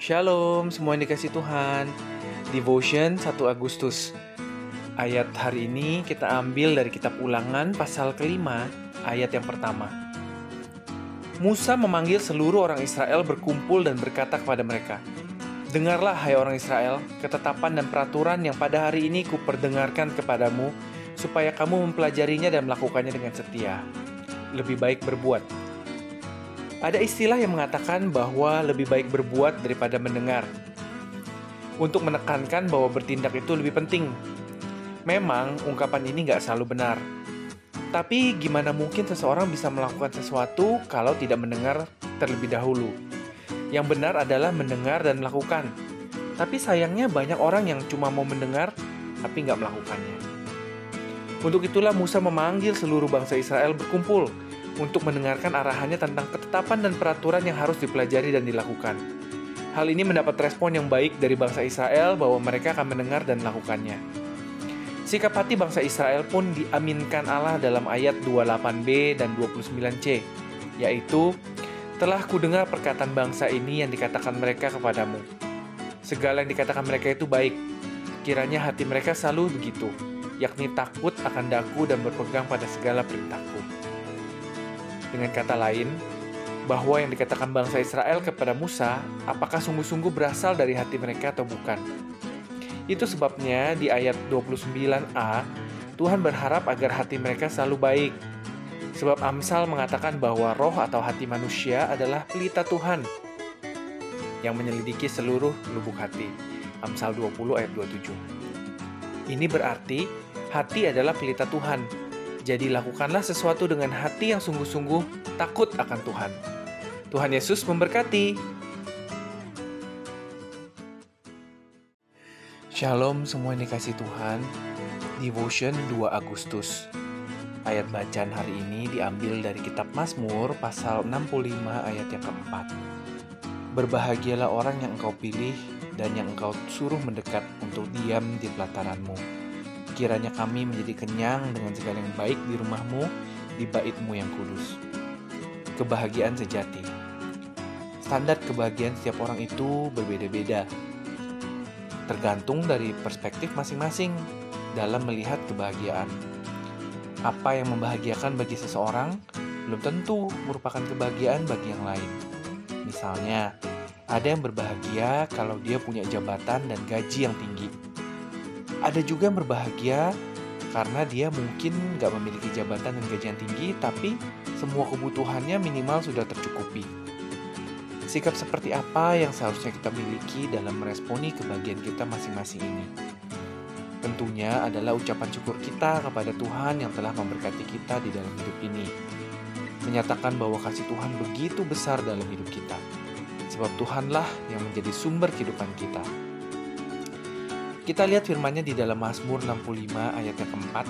Shalom, semua yang dikasih Tuhan. Devotion 1 Agustus. Ayat hari ini kita ambil dari kitab ulangan pasal kelima, ayat yang pertama. Musa memanggil seluruh orang Israel berkumpul dan berkata kepada mereka, Dengarlah hai orang Israel, ketetapan dan peraturan yang pada hari ini kuperdengarkan kepadamu, supaya kamu mempelajarinya dan melakukannya dengan setia. Lebih baik berbuat ada istilah yang mengatakan bahwa lebih baik berbuat daripada mendengar. Untuk menekankan bahwa bertindak itu lebih penting. Memang ungkapan ini nggak selalu benar. Tapi gimana mungkin seseorang bisa melakukan sesuatu kalau tidak mendengar terlebih dahulu? Yang benar adalah mendengar dan melakukan. Tapi sayangnya banyak orang yang cuma mau mendengar tapi nggak melakukannya. Untuk itulah Musa memanggil seluruh bangsa Israel berkumpul untuk mendengarkan arahannya tentang ketetapan dan peraturan yang harus dipelajari dan dilakukan. Hal ini mendapat respon yang baik dari bangsa Israel bahwa mereka akan mendengar dan melakukannya. Sikap hati bangsa Israel pun diaminkan Allah dalam ayat 28b dan 29c, yaitu, Telah kudengar perkataan bangsa ini yang dikatakan mereka kepadamu. Segala yang dikatakan mereka itu baik, kiranya hati mereka selalu begitu, yakni takut akan daku dan berpegang pada segala perintahku. Dengan kata lain, bahwa yang dikatakan bangsa Israel kepada Musa, apakah sungguh-sungguh berasal dari hati mereka atau bukan. Itu sebabnya di ayat 29a, Tuhan berharap agar hati mereka selalu baik. Sebab Amsal mengatakan bahwa roh atau hati manusia adalah pelita Tuhan yang menyelidiki seluruh lubuk hati. Amsal 20 ayat 27. Ini berarti hati adalah pelita Tuhan jadi lakukanlah sesuatu dengan hati yang sungguh-sungguh takut akan Tuhan. Tuhan Yesus memberkati. Shalom semua yang dikasih Tuhan. Devotion 2 Agustus. Ayat bacaan hari ini diambil dari kitab Mazmur pasal 65 ayat yang keempat. Berbahagialah orang yang engkau pilih dan yang engkau suruh mendekat untuk diam di pelataranmu Kiranya kami menjadi kenyang dengan segala yang baik di rumahmu, di baitmu yang kudus. Kebahagiaan sejati. Standar kebahagiaan setiap orang itu berbeda-beda. Tergantung dari perspektif masing-masing dalam melihat kebahagiaan. Apa yang membahagiakan bagi seseorang belum tentu merupakan kebahagiaan bagi yang lain. Misalnya, ada yang berbahagia kalau dia punya jabatan dan gaji yang tinggi ada juga yang berbahagia karena dia mungkin nggak memiliki jabatan dan gajian tinggi, tapi semua kebutuhannya minimal sudah tercukupi. Sikap seperti apa yang seharusnya kita miliki dalam meresponi kebahagiaan kita masing-masing ini? Tentunya adalah ucapan syukur kita kepada Tuhan yang telah memberkati kita di dalam hidup ini. Menyatakan bahwa kasih Tuhan begitu besar dalam hidup kita. Sebab Tuhanlah yang menjadi sumber kehidupan kita. Kita lihat firmannya di dalam Mazmur 65 ayat yang keempat.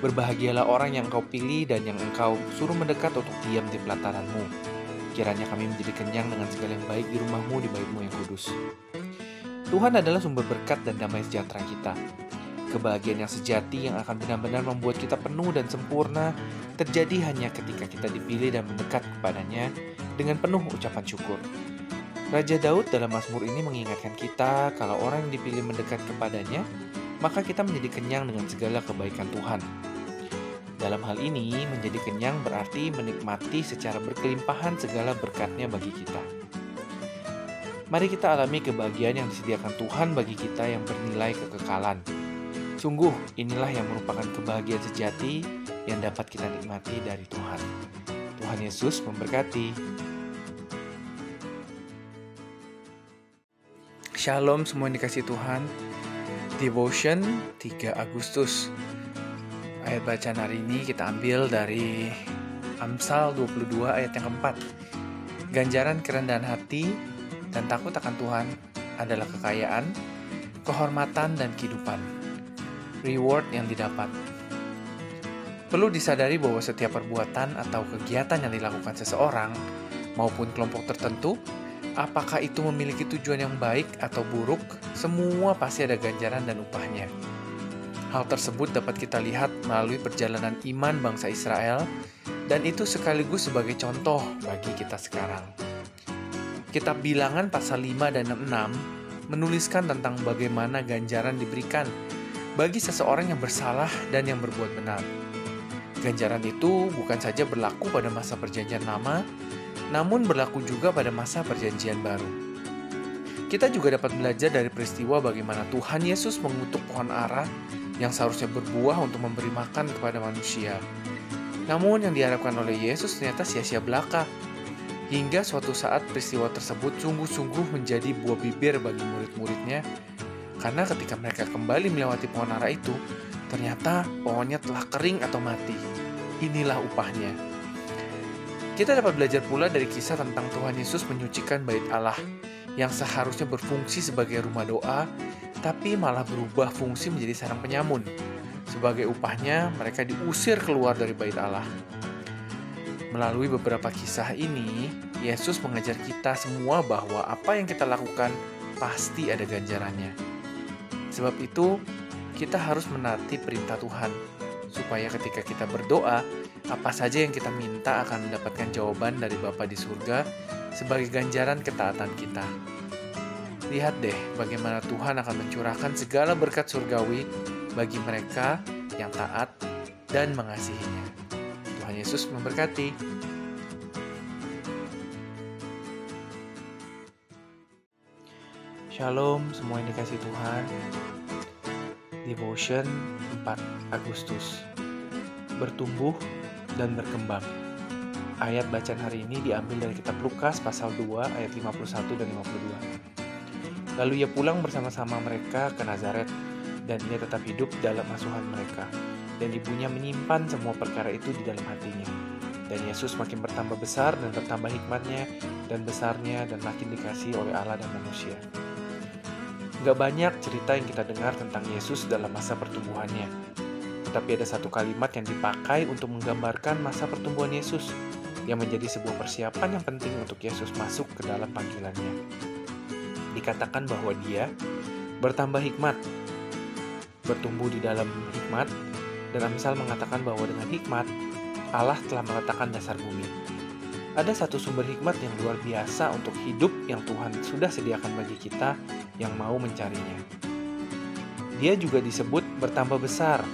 Berbahagialah orang yang engkau pilih dan yang engkau suruh mendekat untuk diam di pelataranmu. Kiranya kami menjadi kenyang dengan segala yang baik di rumahmu, di baitmu yang kudus. Tuhan adalah sumber berkat dan damai sejahtera kita. Kebahagiaan yang sejati yang akan benar-benar membuat kita penuh dan sempurna terjadi hanya ketika kita dipilih dan mendekat kepadanya dengan penuh ucapan syukur. Raja Daud dalam Mazmur ini mengingatkan kita kalau orang yang dipilih mendekat kepadanya, maka kita menjadi kenyang dengan segala kebaikan Tuhan. Dalam hal ini, menjadi kenyang berarti menikmati secara berkelimpahan segala berkatnya bagi kita. Mari kita alami kebahagiaan yang disediakan Tuhan bagi kita yang bernilai kekekalan. Sungguh, inilah yang merupakan kebahagiaan sejati yang dapat kita nikmati dari Tuhan. Tuhan Yesus memberkati. Shalom semua yang dikasih Tuhan. Devotion 3 Agustus. Ayat bacaan hari ini kita ambil dari Amsal 22 ayat yang keempat. Ganjaran kerendahan hati dan takut akan Tuhan adalah kekayaan, kehormatan, dan kehidupan. Reward yang didapat. Perlu disadari bahwa setiap perbuatan atau kegiatan yang dilakukan seseorang maupun kelompok tertentu apakah itu memiliki tujuan yang baik atau buruk, semua pasti ada ganjaran dan upahnya. Hal tersebut dapat kita lihat melalui perjalanan iman bangsa Israel, dan itu sekaligus sebagai contoh bagi kita sekarang. Kitab Bilangan pasal 5 dan 6 menuliskan tentang bagaimana ganjaran diberikan bagi seseorang yang bersalah dan yang berbuat benar. Ganjaran itu bukan saja berlaku pada masa Perjanjian Lama, namun berlaku juga pada masa Perjanjian Baru. Kita juga dapat belajar dari peristiwa bagaimana Tuhan Yesus mengutuk pohon ara yang seharusnya berbuah untuk memberi makan kepada manusia. Namun yang diharapkan oleh Yesus ternyata sia-sia belaka. Hingga suatu saat peristiwa tersebut sungguh-sungguh menjadi buah bibir bagi murid-muridnya karena ketika mereka kembali melewati pohon ara itu, ternyata pohonnya telah kering atau mati. Inilah upahnya. Kita dapat belajar pula dari kisah tentang Tuhan Yesus menyucikan bait Allah yang seharusnya berfungsi sebagai rumah doa, tapi malah berubah fungsi menjadi sarang penyamun. Sebagai upahnya, mereka diusir keluar dari bait Allah. Melalui beberapa kisah ini, Yesus mengajar kita semua bahwa apa yang kita lakukan pasti ada ganjarannya. Sebab itu, kita harus menaati perintah Tuhan, supaya ketika kita berdoa, apa saja yang kita minta akan mendapatkan jawaban dari Bapa di surga sebagai ganjaran ketaatan kita. Lihat deh bagaimana Tuhan akan mencurahkan segala berkat surgawi bagi mereka yang taat dan mengasihinya. Tuhan Yesus memberkati. Shalom semua yang dikasih Tuhan. Devotion 4 Agustus. Bertumbuh dan berkembang. Ayat bacaan hari ini diambil dari kitab Lukas pasal 2 ayat 51 dan 52. Lalu ia pulang bersama-sama mereka ke Nazaret dan ia tetap hidup dalam asuhan mereka. Dan ibunya menyimpan semua perkara itu di dalam hatinya. Dan Yesus makin bertambah besar dan bertambah hikmatnya dan besarnya dan makin dikasih oleh Allah dan manusia. Gak banyak cerita yang kita dengar tentang Yesus dalam masa pertumbuhannya. Tetapi ada satu kalimat yang dipakai untuk menggambarkan masa pertumbuhan Yesus yang menjadi sebuah persiapan yang penting untuk Yesus masuk ke dalam panggilannya. Dikatakan bahwa dia bertambah hikmat, bertumbuh di dalam hikmat, dan Amsal mengatakan bahwa dengan hikmat, Allah telah meletakkan dasar bumi. Ada satu sumber hikmat yang luar biasa untuk hidup yang Tuhan sudah sediakan bagi kita yang mau mencarinya. Dia juga disebut bertambah besar,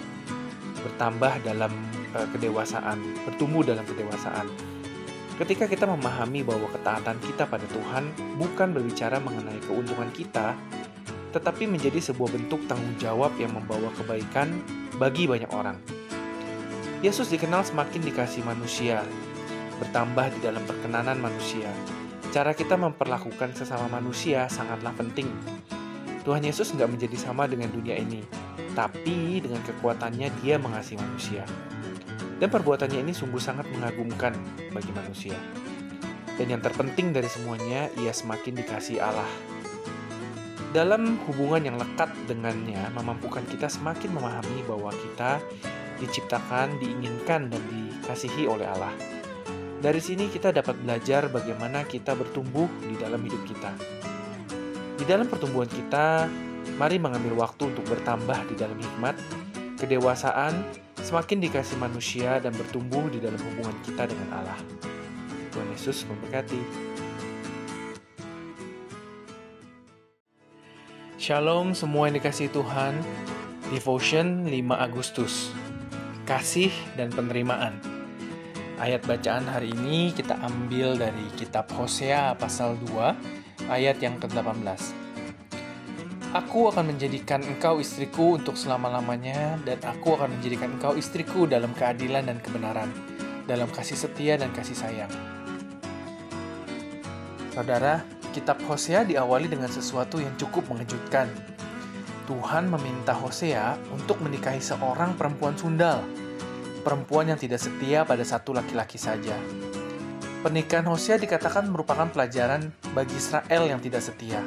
bertambah dalam uh, kedewasaan, bertumbuh dalam kedewasaan. Ketika kita memahami bahwa ketaatan kita pada Tuhan bukan berbicara mengenai keuntungan kita, tetapi menjadi sebuah bentuk tanggung jawab yang membawa kebaikan bagi banyak orang. Yesus dikenal semakin dikasih manusia, bertambah di dalam perkenanan manusia. Cara kita memperlakukan sesama manusia sangatlah penting. Tuhan Yesus nggak menjadi sama dengan dunia ini, tapi dengan kekuatannya dia mengasihi manusia. Dan perbuatannya ini sungguh sangat mengagumkan bagi manusia. Dan yang terpenting dari semuanya, ia semakin dikasih Allah dalam hubungan yang lekat dengannya memampukan kita semakin memahami bahwa kita diciptakan, diinginkan, dan dikasihi oleh Allah. Dari sini kita dapat belajar bagaimana kita bertumbuh di dalam hidup kita. Di dalam pertumbuhan kita, mari mengambil waktu untuk bertambah di dalam hikmat, kedewasaan, semakin dikasih manusia dan bertumbuh di dalam hubungan kita dengan Allah. Tuhan Yesus memberkati. Shalom semua yang dikasih Tuhan. Devotion 5 Agustus. Kasih dan penerimaan. Ayat bacaan hari ini kita ambil dari kitab Hosea pasal 2 ayat yang ke-18. Aku akan menjadikan engkau istriku untuk selama-lamanya dan aku akan menjadikan engkau istriku dalam keadilan dan kebenaran, dalam kasih setia dan kasih sayang. Saudara, Kitab Hosea diawali dengan sesuatu yang cukup mengejutkan. Tuhan meminta Hosea untuk menikahi seorang perempuan sundal, perempuan yang tidak setia pada satu laki-laki saja. Pernikahan Hosea dikatakan merupakan pelajaran bagi Israel yang tidak setia.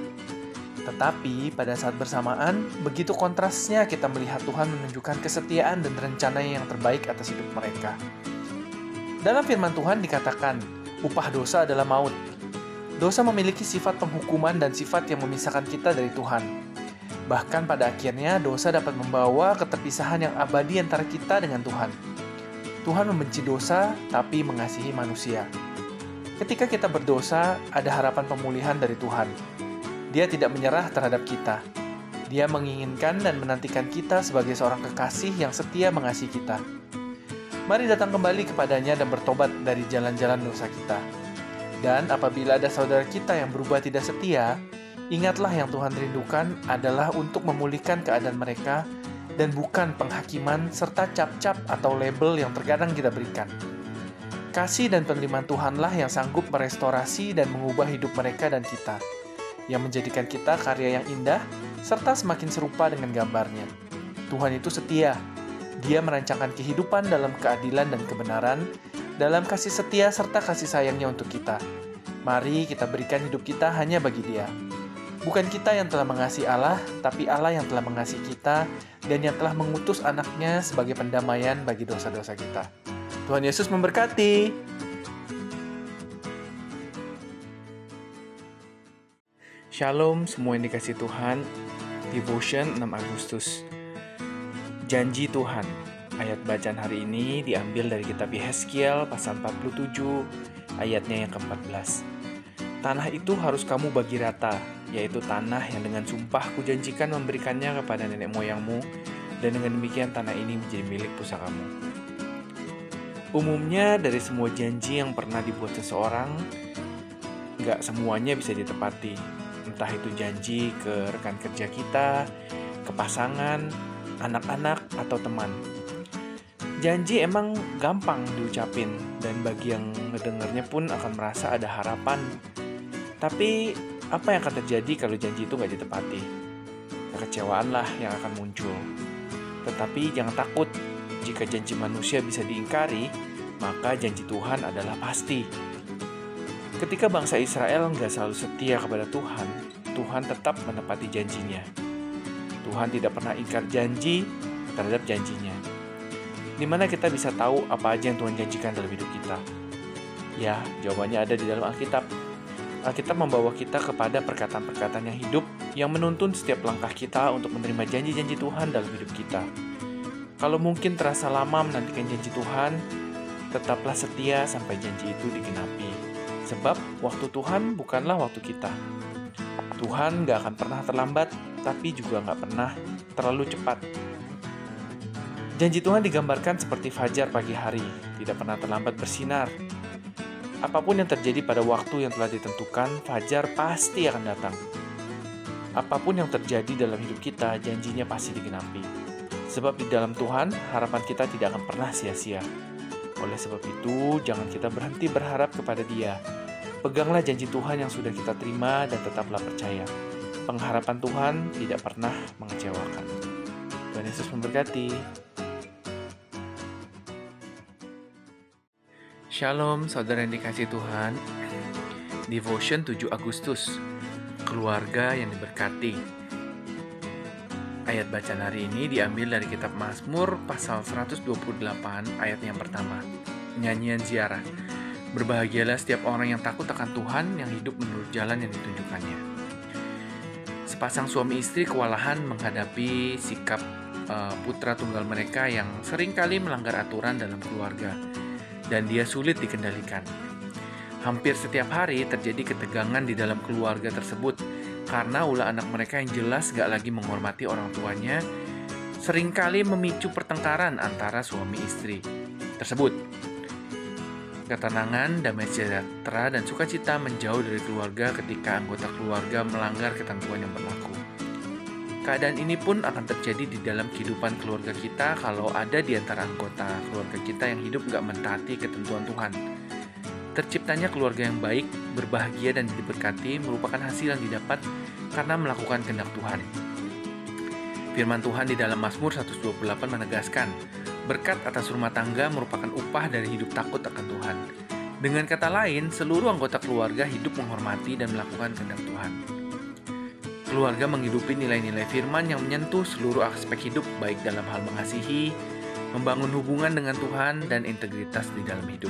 Tetapi pada saat bersamaan, begitu kontrasnya kita melihat Tuhan menunjukkan kesetiaan dan rencana yang terbaik atas hidup mereka. Dalam firman Tuhan dikatakan, upah dosa adalah maut, Dosa memiliki sifat penghukuman dan sifat yang memisahkan kita dari Tuhan. Bahkan pada akhirnya dosa dapat membawa keterpisahan yang abadi antara kita dengan Tuhan. Tuhan membenci dosa tapi mengasihi manusia. Ketika kita berdosa, ada harapan pemulihan dari Tuhan. Dia tidak menyerah terhadap kita. Dia menginginkan dan menantikan kita sebagai seorang kekasih yang setia mengasihi kita. Mari datang kembali kepadanya dan bertobat dari jalan-jalan dosa kita. Dan apabila ada saudara kita yang berubah tidak setia, ingatlah yang Tuhan rindukan adalah untuk memulihkan keadaan mereka dan bukan penghakiman serta cap-cap atau label yang terkadang kita berikan. Kasih dan penerimaan Tuhanlah yang sanggup merestorasi dan mengubah hidup mereka dan kita, yang menjadikan kita karya yang indah, serta semakin serupa dengan gambarnya. Tuhan itu setia. Dia merancangkan kehidupan dalam keadilan dan kebenaran, dalam kasih setia serta kasih sayangnya untuk kita. Mari kita berikan hidup kita hanya bagi dia. Bukan kita yang telah mengasihi Allah, tapi Allah yang telah mengasihi kita dan yang telah mengutus anaknya sebagai pendamaian bagi dosa-dosa kita. Tuhan Yesus memberkati. Shalom semua yang dikasih Tuhan. Devotion 6 Agustus. Janji Tuhan. Ayat bacaan hari ini diambil dari kitab Yeskiel pasal 47 ayatnya yang ke-14. Tanah itu harus kamu bagi rata, yaitu tanah yang dengan sumpah kujanjikan memberikannya kepada nenek moyangmu, dan dengan demikian tanah ini menjadi milik pusakamu. Umumnya dari semua janji yang pernah dibuat seseorang, nggak semuanya bisa ditepati. Entah itu janji ke rekan kerja kita, ke pasangan, anak-anak, atau teman. Janji emang gampang diucapin, dan bagi yang ngedengarnya pun akan merasa ada harapan. Tapi apa yang akan terjadi kalau janji itu nggak ditepati? Kekecewaan lah yang akan muncul. Tetapi jangan takut, jika janji manusia bisa diingkari, maka janji Tuhan adalah pasti. Ketika bangsa Israel nggak selalu setia kepada Tuhan, Tuhan tetap menepati janjinya. Tuhan tidak pernah ingkar janji terhadap janjinya. Di mana kita bisa tahu apa aja yang Tuhan janjikan dalam hidup kita? Ya, jawabannya ada di dalam Alkitab. Alkitab membawa kita kepada perkataan-perkataan yang hidup yang menuntun setiap langkah kita untuk menerima janji-janji Tuhan dalam hidup kita. Kalau mungkin terasa lama menantikan janji Tuhan, tetaplah setia sampai janji itu digenapi. Sebab waktu Tuhan bukanlah waktu kita. Tuhan gak akan pernah terlambat, tapi juga gak pernah terlalu cepat. Janji Tuhan digambarkan seperti fajar pagi hari, tidak pernah terlambat bersinar. Apa pun yang terjadi pada waktu yang telah ditentukan, fajar pasti akan datang. Apa pun yang terjadi dalam hidup kita, janjinya pasti digenapi. Sebab di dalam Tuhan, harapan kita tidak akan pernah sia-sia. Oleh sebab itu, jangan kita berhenti berharap kepada Dia. Peganglah janji Tuhan yang sudah kita terima dan tetaplah percaya. Pengharapan Tuhan tidak pernah mengecewakan. Tuhan Yesus memberkati. Shalom saudara yang dikasih Tuhan. Devotion 7 Agustus. Keluarga yang diberkati. Ayat bacaan hari ini diambil dari kitab Mazmur pasal 128 ayat yang pertama. Nyanyian ziarah. Berbahagialah setiap orang yang takut akan Tuhan yang hidup menurut jalan yang ditunjukkannya. Sepasang suami istri kewalahan menghadapi sikap uh, putra tunggal mereka yang sering kali melanggar aturan dalam keluarga dan dia sulit dikendalikan. Hampir setiap hari terjadi ketegangan di dalam keluarga tersebut karena ulah anak mereka yang jelas gak lagi menghormati orang tuanya sering kali memicu pertengkaran antara suami istri tersebut. Ketenangan, damai sejahtera, dan sukacita menjauh dari keluarga ketika anggota keluarga melanggar ketentuan yang berlaku. Keadaan ini pun akan terjadi di dalam kehidupan keluarga kita kalau ada di antara anggota keluarga kita yang hidup gak mentaati ketentuan Tuhan Terciptanya keluarga yang baik, berbahagia, dan diberkati merupakan hasil yang didapat karena melakukan kehendak Tuhan. Firman Tuhan di dalam Mazmur 128 menegaskan, berkat atas rumah tangga merupakan upah dari hidup takut akan Tuhan. Dengan kata lain, seluruh anggota keluarga hidup menghormati dan melakukan kehendak Tuhan. Keluarga menghidupi nilai-nilai firman yang menyentuh seluruh aspek hidup baik dalam hal mengasihi, membangun hubungan dengan Tuhan, dan integritas di dalam hidup.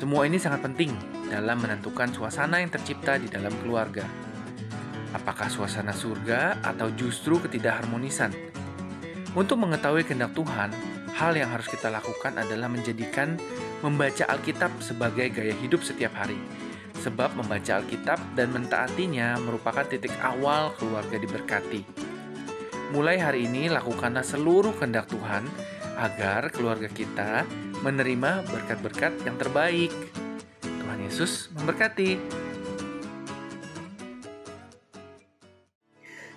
Semua ini sangat penting dalam menentukan suasana yang tercipta di dalam keluarga. Apakah suasana surga atau justru ketidakharmonisan? Untuk mengetahui kehendak Tuhan, hal yang harus kita lakukan adalah menjadikan membaca Alkitab sebagai gaya hidup setiap hari. Sebab membaca Alkitab dan mentaatinya merupakan titik awal keluarga diberkati. Mulai hari ini lakukanlah seluruh kehendak Tuhan agar keluarga kita menerima berkat-berkat yang terbaik. Tuhan Yesus memberkati.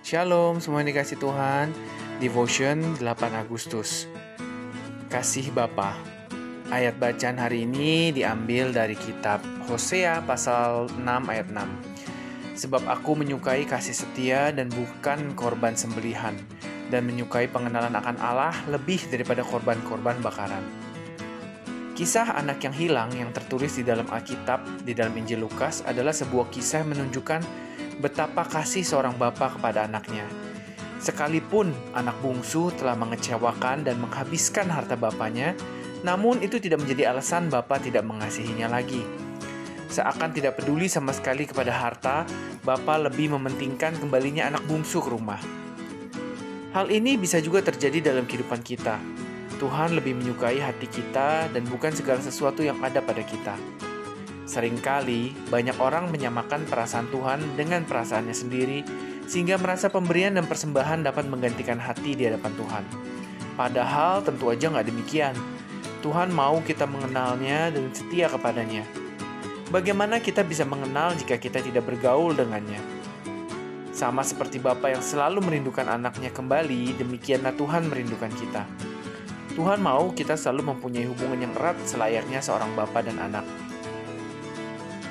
Shalom, semua yang dikasih Tuhan. Devotion 8 Agustus. Kasih Bapa. Ayat bacaan hari ini diambil dari kitab Hosea pasal 6 ayat 6. Sebab aku menyukai kasih setia dan bukan korban sembelihan, dan menyukai pengenalan akan Allah lebih daripada korban-korban bakaran. Kisah anak yang hilang yang tertulis di dalam Alkitab di dalam Injil Lukas adalah sebuah kisah yang menunjukkan betapa kasih seorang bapak kepada anaknya Sekalipun anak bungsu telah mengecewakan dan menghabiskan harta bapaknya, namun itu tidak menjadi alasan bapak tidak mengasihinya lagi. Seakan tidak peduli sama sekali kepada harta, bapak lebih mementingkan kembalinya anak bungsu ke rumah. Hal ini bisa juga terjadi dalam kehidupan kita. Tuhan lebih menyukai hati kita dan bukan segala sesuatu yang ada pada kita. Seringkali banyak orang menyamakan perasaan Tuhan dengan perasaannya sendiri sehingga merasa pemberian dan persembahan dapat menggantikan hati di hadapan Tuhan. Padahal tentu aja nggak demikian. Tuhan mau kita mengenalnya dan setia kepadanya. Bagaimana kita bisa mengenal jika kita tidak bergaul dengannya? Sama seperti Bapa yang selalu merindukan anaknya kembali, demikianlah Tuhan merindukan kita. Tuhan mau kita selalu mempunyai hubungan yang erat selayaknya seorang bapa dan anak.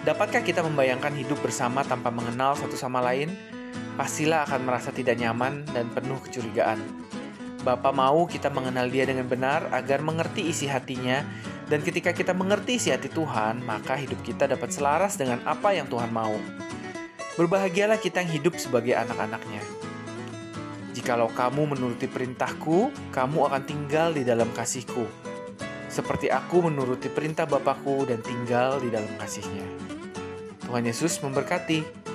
Dapatkah kita membayangkan hidup bersama tanpa mengenal satu sama lain? pastilah akan merasa tidak nyaman dan penuh kecurigaan. Bapak mau kita mengenal dia dengan benar agar mengerti isi hatinya, dan ketika kita mengerti isi hati Tuhan, maka hidup kita dapat selaras dengan apa yang Tuhan mau. Berbahagialah kita yang hidup sebagai anak-anaknya. Jikalau kamu menuruti perintahku, kamu akan tinggal di dalam kasihku. Seperti aku menuruti perintah Bapakku dan tinggal di dalam kasihnya. Tuhan Yesus memberkati.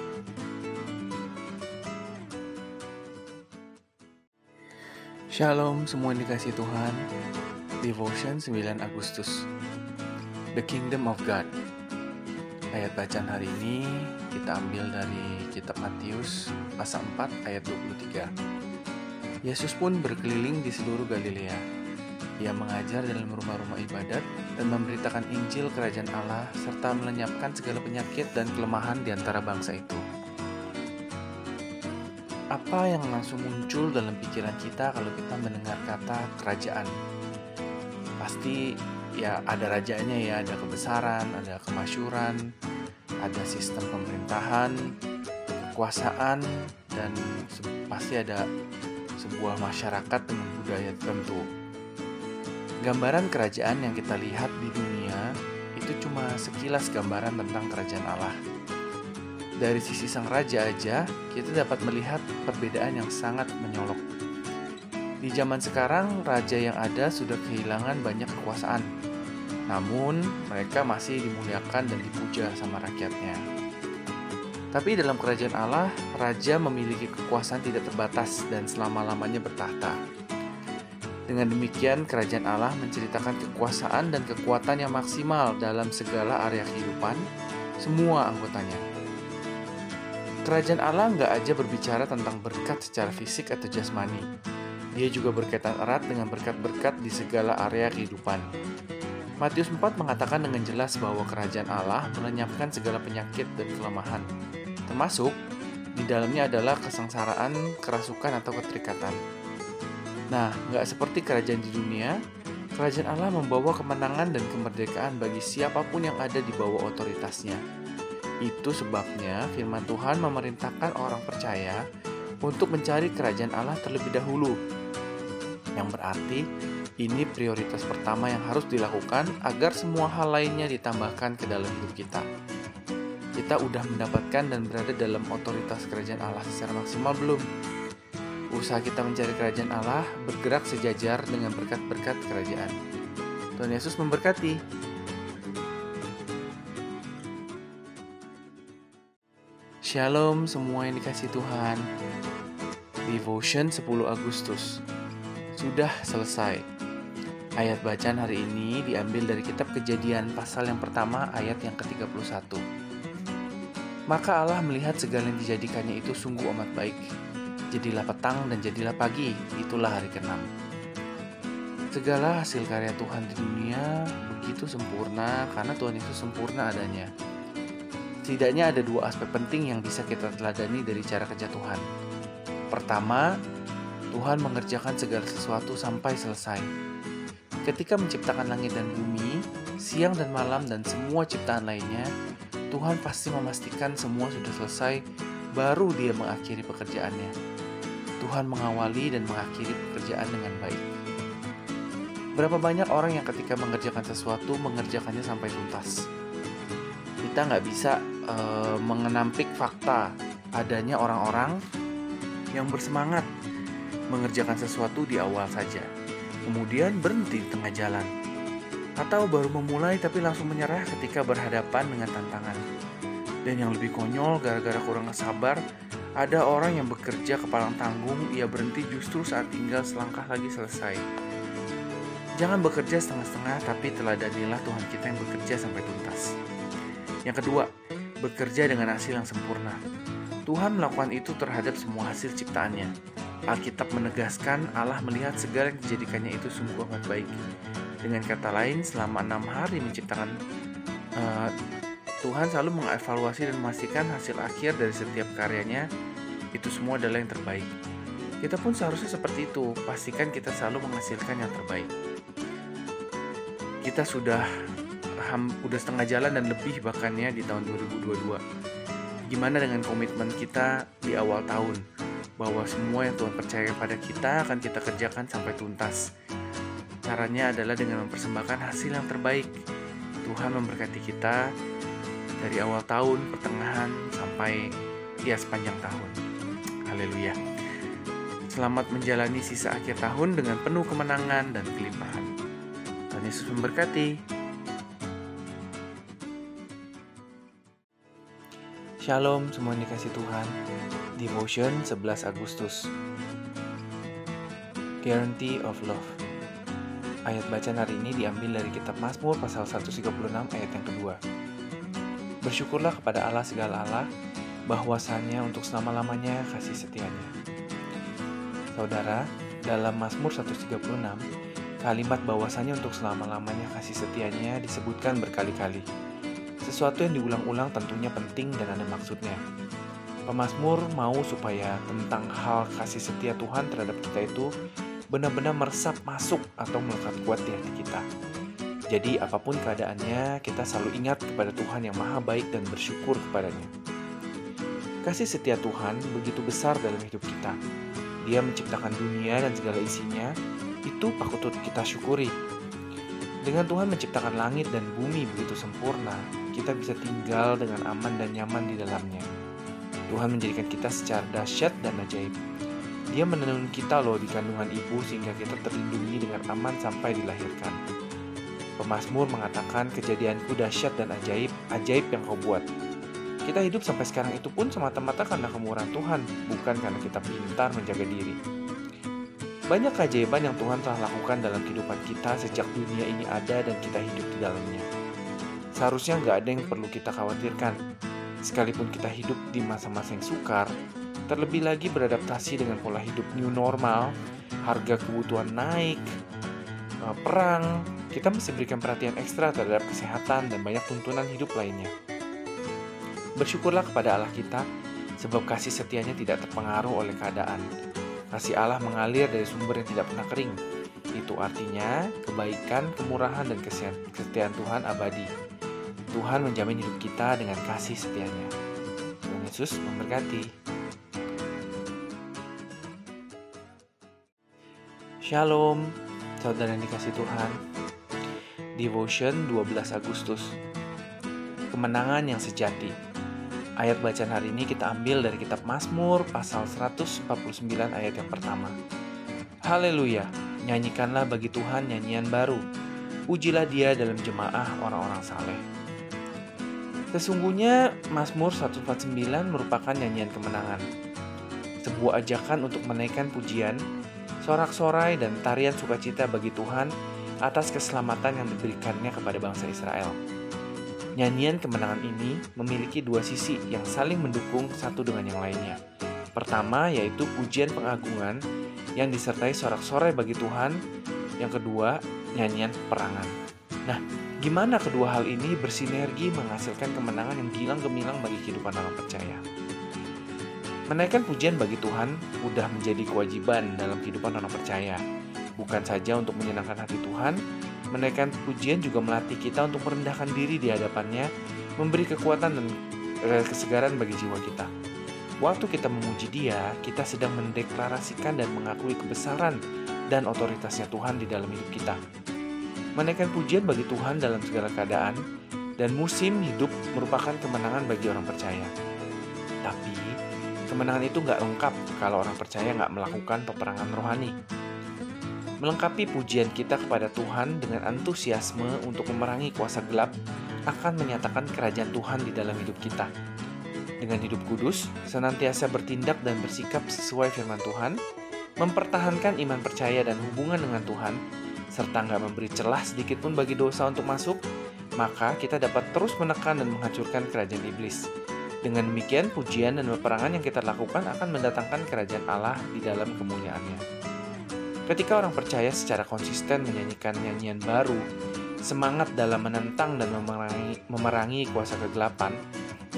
Shalom semua yang dikasih Tuhan. Devotion 9 Agustus. The Kingdom of God. Ayat bacaan hari ini kita ambil dari kitab Matius pasal 4 ayat 23 Yesus pun berkeliling di seluruh Galilea. Ia mengajar dalam rumah-rumah ibadat dan memberitakan Injil Kerajaan Allah serta melenyapkan segala penyakit dan kelemahan di antara bangsa itu apa yang langsung muncul dalam pikiran kita kalau kita mendengar kata kerajaan? Pasti ya ada rajanya ya, ada kebesaran, ada kemasyuran, ada sistem pemerintahan, kekuasaan, dan pasti ada sebuah masyarakat dengan budaya tertentu. Gambaran kerajaan yang kita lihat di dunia itu cuma sekilas gambaran tentang kerajaan Allah dari sisi sang raja aja, kita dapat melihat perbedaan yang sangat menyolok. Di zaman sekarang, raja yang ada sudah kehilangan banyak kekuasaan. Namun, mereka masih dimuliakan dan dipuja sama rakyatnya. Tapi dalam kerajaan Allah, raja memiliki kekuasaan tidak terbatas dan selama-lamanya bertahta. Dengan demikian, kerajaan Allah menceritakan kekuasaan dan kekuatan yang maksimal dalam segala area kehidupan, semua anggotanya. Kerajaan Allah nggak aja berbicara tentang berkat secara fisik atau jasmani. Dia juga berkaitan erat dengan berkat-berkat di segala area kehidupan. Matius 4 mengatakan dengan jelas bahwa kerajaan Allah melenyapkan segala penyakit dan kelemahan, termasuk di dalamnya adalah kesengsaraan, kerasukan, atau keterikatan. Nah, nggak seperti kerajaan di dunia, kerajaan Allah membawa kemenangan dan kemerdekaan bagi siapa pun yang ada di bawah otoritasnya itu sebabnya firman Tuhan memerintahkan orang percaya untuk mencari kerajaan Allah terlebih dahulu. Yang berarti ini prioritas pertama yang harus dilakukan agar semua hal lainnya ditambahkan ke dalam hidup kita. Kita udah mendapatkan dan berada dalam otoritas kerajaan Allah secara maksimal belum? Usaha kita mencari kerajaan Allah bergerak sejajar dengan berkat-berkat kerajaan. Tuhan Yesus memberkati. Shalom semua yang dikasih Tuhan. Devotion 10 Agustus sudah selesai. Ayat bacaan hari ini diambil dari kitab Kejadian pasal yang pertama ayat yang ke-31. Maka Allah melihat segala yang dijadikannya itu sungguh amat baik. Jadilah petang dan jadilah pagi, itulah hari keenam. Segala hasil karya Tuhan di dunia begitu sempurna karena Tuhan itu sempurna adanya. Setidaknya ada dua aspek penting yang bisa kita teladani dari cara kerja Tuhan. Pertama, Tuhan mengerjakan segala sesuatu sampai selesai Ketika menciptakan langit dan bumi, siang dan malam, dan semua ciptaan lainnya, Tuhan pasti memastikan semua sudah selesai, baru Dia mengakhiri pekerjaannya. Tuhan mengawali dan mengakhiri pekerjaan dengan baik. Berapa banyak orang yang ketika mengerjakan sesuatu mengerjakannya sampai tuntas? Kita nggak bisa uh, mengenampik fakta adanya orang-orang yang bersemangat mengerjakan sesuatu di awal saja kemudian berhenti di tengah jalan, atau baru memulai tapi langsung menyerah ketika berhadapan dengan tantangan. Dan yang lebih konyol, gara-gara kurang sabar, ada orang yang bekerja kepalang tanggung, ia berhenti justru saat tinggal selangkah lagi selesai. Jangan bekerja setengah-setengah, tapi teladanilah Tuhan kita yang bekerja sampai tuntas. Yang kedua, bekerja dengan hasil yang sempurna. Tuhan melakukan itu terhadap semua hasil ciptaannya. Alkitab menegaskan Allah melihat segala yang dijadikannya itu sungguh amat baik. Dengan kata lain, selama enam hari menciptakan uh, Tuhan selalu mengevaluasi dan memastikan hasil akhir dari setiap karyanya itu semua adalah yang terbaik. Kita pun seharusnya seperti itu, pastikan kita selalu menghasilkan yang terbaik. Kita sudah ham, udah setengah jalan dan lebih bahkan ya di tahun 2022. Gimana dengan komitmen kita di awal tahun? bahwa semua yang Tuhan percaya pada kita akan kita kerjakan sampai tuntas. Caranya adalah dengan mempersembahkan hasil yang terbaik. Tuhan memberkati kita dari awal tahun, pertengahan, sampai ya sepanjang tahun. Haleluya. Selamat menjalani sisa akhir tahun dengan penuh kemenangan dan kelimpahan. Tuhan Yesus memberkati. Shalom semua dikasih Tuhan. Devotion 11 Agustus Guarantee of Love Ayat bacaan hari ini diambil dari kitab Mazmur pasal 136 ayat yang kedua. Bersyukurlah kepada Allah segala Allah, bahwasannya untuk selama-lamanya kasih setianya. Saudara, dalam Mazmur 136, kalimat bahwasannya untuk selama-lamanya kasih setianya disebutkan berkali-kali. Sesuatu yang diulang-ulang tentunya penting dan ada maksudnya. Pemasmur mau supaya tentang hal kasih setia Tuhan terhadap kita itu benar-benar meresap masuk atau melekat kuat di hati kita. Jadi apa pun keadaannya, kita selalu ingat kepada Tuhan yang maha baik dan bersyukur kepadanya. Kasih setia Tuhan begitu besar dalam hidup kita. Dia menciptakan dunia dan segala isinya, itu patut kita syukuri. Dengan Tuhan menciptakan langit dan bumi begitu sempurna, kita bisa tinggal dengan aman dan nyaman di dalamnya. Tuhan menjadikan kita secara dahsyat dan ajaib. Dia menenun kita loh di kandungan ibu sehingga kita terlindungi dengan aman sampai dilahirkan. Pemasmur mengatakan kejadianku dahsyat dan ajaib, ajaib yang kau buat. Kita hidup sampai sekarang itu pun semata-mata karena kemurahan Tuhan, bukan karena kita pintar menjaga diri. Banyak keajaiban yang Tuhan telah lakukan dalam kehidupan kita sejak dunia ini ada dan kita hidup di dalamnya. Seharusnya nggak ada yang perlu kita khawatirkan, Sekalipun kita hidup di masa-masa yang sukar, terlebih lagi beradaptasi dengan pola hidup new normal, harga kebutuhan naik, eh, perang, kita mesti berikan perhatian ekstra terhadap kesehatan dan banyak tuntunan hidup lainnya. Bersyukurlah kepada Allah kita, sebab kasih setianya tidak terpengaruh oleh keadaan. Kasih Allah mengalir dari sumber yang tidak pernah kering. Itu artinya kebaikan, kemurahan, dan kesetiaan Tuhan abadi. Tuhan menjamin hidup kita dengan kasih setianya. Tuhan Yesus memberkati. Shalom, saudara yang dikasih Tuhan. Devotion 12 Agustus. Kemenangan yang sejati. Ayat bacaan hari ini kita ambil dari kitab Mazmur pasal 149 ayat yang pertama. Haleluya, nyanyikanlah bagi Tuhan nyanyian baru. Pujilah dia dalam jemaah orang-orang saleh. Sesungguhnya Mazmur 149 merupakan nyanyian kemenangan. Sebuah ajakan untuk menaikkan pujian, sorak-sorai dan tarian sukacita bagi Tuhan atas keselamatan yang diberikannya kepada bangsa Israel. Nyanyian kemenangan ini memiliki dua sisi yang saling mendukung satu dengan yang lainnya. Pertama yaitu pujian pengagungan yang disertai sorak-sorai bagi Tuhan. Yang kedua, nyanyian perangan. Nah, gimana kedua hal ini bersinergi menghasilkan kemenangan yang gilang gemilang bagi kehidupan orang percaya? Menaikkan pujian bagi Tuhan sudah menjadi kewajiban dalam kehidupan orang percaya. Bukan saja untuk menyenangkan hati Tuhan, menaikkan pujian juga melatih kita untuk merendahkan diri di hadapannya, memberi kekuatan dan eh, kesegaran bagi jiwa kita. Waktu kita memuji Dia, kita sedang mendeklarasikan dan mengakui kebesaran dan otoritasnya Tuhan di dalam hidup kita. Menaikkan pujian bagi Tuhan dalam segala keadaan dan musim hidup merupakan kemenangan bagi orang percaya. Tapi, kemenangan itu nggak lengkap kalau orang percaya nggak melakukan peperangan rohani melengkapi pujian kita kepada Tuhan dengan antusiasme untuk memerangi kuasa gelap akan menyatakan kerajaan Tuhan di dalam hidup kita. Dengan hidup kudus, senantiasa bertindak dan bersikap sesuai firman Tuhan, mempertahankan iman percaya dan hubungan dengan Tuhan, serta nggak memberi celah sedikit pun bagi dosa untuk masuk, maka kita dapat terus menekan dan menghancurkan kerajaan iblis. Dengan demikian, pujian dan peperangan yang kita lakukan akan mendatangkan kerajaan Allah di dalam kemuliaannya. Ketika orang percaya secara konsisten menyanyikan nyanyian baru, semangat dalam menentang dan memerangi, memerangi kuasa kegelapan,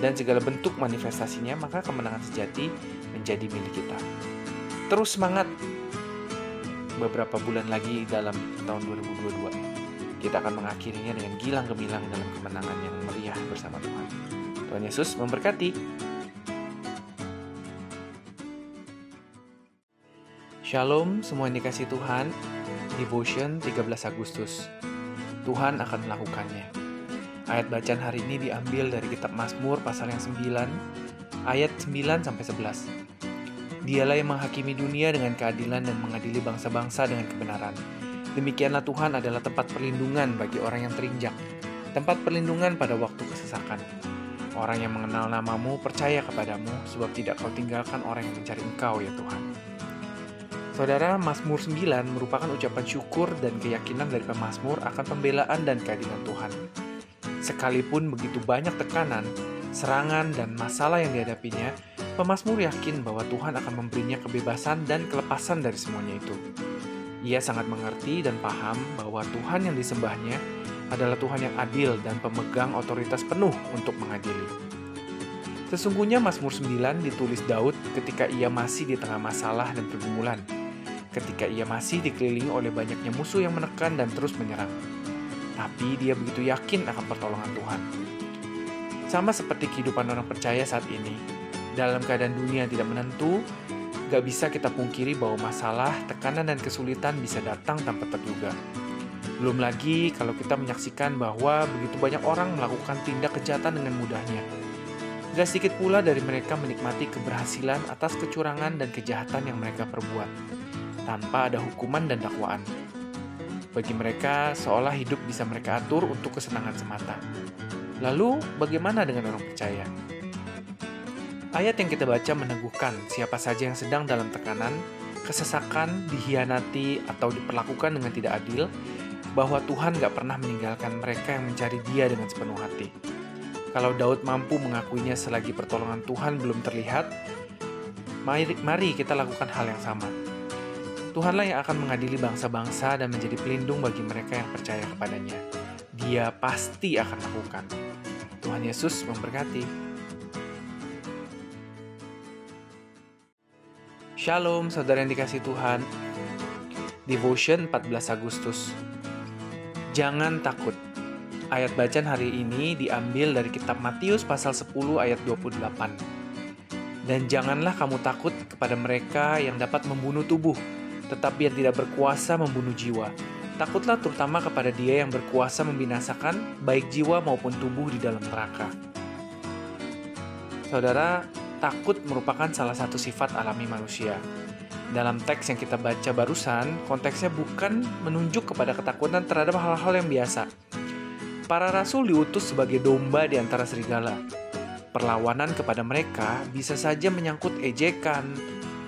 dan segala bentuk manifestasinya, maka kemenangan sejati menjadi milik kita. Terus semangat beberapa bulan lagi dalam tahun 2022. Kita akan mengakhirinya dengan gilang gemilang dalam kemenangan yang meriah bersama Tuhan. Tuhan Yesus memberkati. Shalom semua yang dikasih Tuhan Devotion 13 Agustus Tuhan akan melakukannya Ayat bacaan hari ini diambil dari kitab Mazmur pasal yang 9 Ayat 9 sampai 11 Dialah yang menghakimi dunia dengan keadilan dan mengadili bangsa-bangsa dengan kebenaran. Demikianlah Tuhan adalah tempat perlindungan bagi orang yang terinjak Tempat perlindungan pada waktu kesesakan. Orang yang mengenal namamu percaya kepadamu Sebab tidak kau tinggalkan orang yang mencari engkau ya Tuhan. Saudara, Mazmur 9 merupakan ucapan syukur dan keyakinan dari pemazmur akan pembelaan dan keadilan Tuhan. Sekalipun begitu banyak tekanan, serangan, dan masalah yang dihadapinya, pemazmur yakin bahwa Tuhan akan memberinya kebebasan dan kelepasan dari semuanya itu. Ia sangat mengerti dan paham bahwa Tuhan yang disembahnya adalah Tuhan yang adil dan pemegang otoritas penuh untuk mengadili. Sesungguhnya Mazmur 9 ditulis Daud ketika ia masih di tengah masalah dan pergumulan ketika ia masih dikelilingi oleh banyaknya musuh yang menekan dan terus menyerang. Tapi dia begitu yakin akan pertolongan Tuhan. Sama seperti kehidupan orang percaya saat ini, dalam keadaan dunia yang tidak menentu, gak bisa kita pungkiri bahwa masalah, tekanan, dan kesulitan bisa datang tanpa terduga. Belum lagi kalau kita menyaksikan bahwa begitu banyak orang melakukan tindak kejahatan dengan mudahnya. Gak sedikit pula dari mereka menikmati keberhasilan atas kecurangan dan kejahatan yang mereka perbuat tanpa ada hukuman dan dakwaan. Bagi mereka, seolah hidup bisa mereka atur untuk kesenangan semata. Lalu, bagaimana dengan orang percaya? Ayat yang kita baca meneguhkan siapa saja yang sedang dalam tekanan, kesesakan, dihianati, atau diperlakukan dengan tidak adil, bahwa Tuhan gak pernah meninggalkan mereka yang mencari dia dengan sepenuh hati. Kalau Daud mampu mengakuinya selagi pertolongan Tuhan belum terlihat, mari kita lakukan hal yang sama Tuhanlah yang akan mengadili bangsa-bangsa dan menjadi pelindung bagi mereka yang percaya kepadanya. Dia pasti akan lakukan. Tuhan Yesus memberkati. Shalom saudara yang dikasih Tuhan. Devotion 14 Agustus. Jangan takut. Ayat bacaan hari ini diambil dari kitab Matius pasal 10 ayat 28. Dan janganlah kamu takut kepada mereka yang dapat membunuh tubuh, tetapi yang tidak berkuasa membunuh jiwa. Takutlah terutama kepada dia yang berkuasa membinasakan baik jiwa maupun tubuh di dalam neraka. Saudara, takut merupakan salah satu sifat alami manusia. Dalam teks yang kita baca barusan, konteksnya bukan menunjuk kepada ketakutan terhadap hal-hal yang biasa. Para rasul diutus sebagai domba di antara serigala. Perlawanan kepada mereka bisa saja menyangkut ejekan,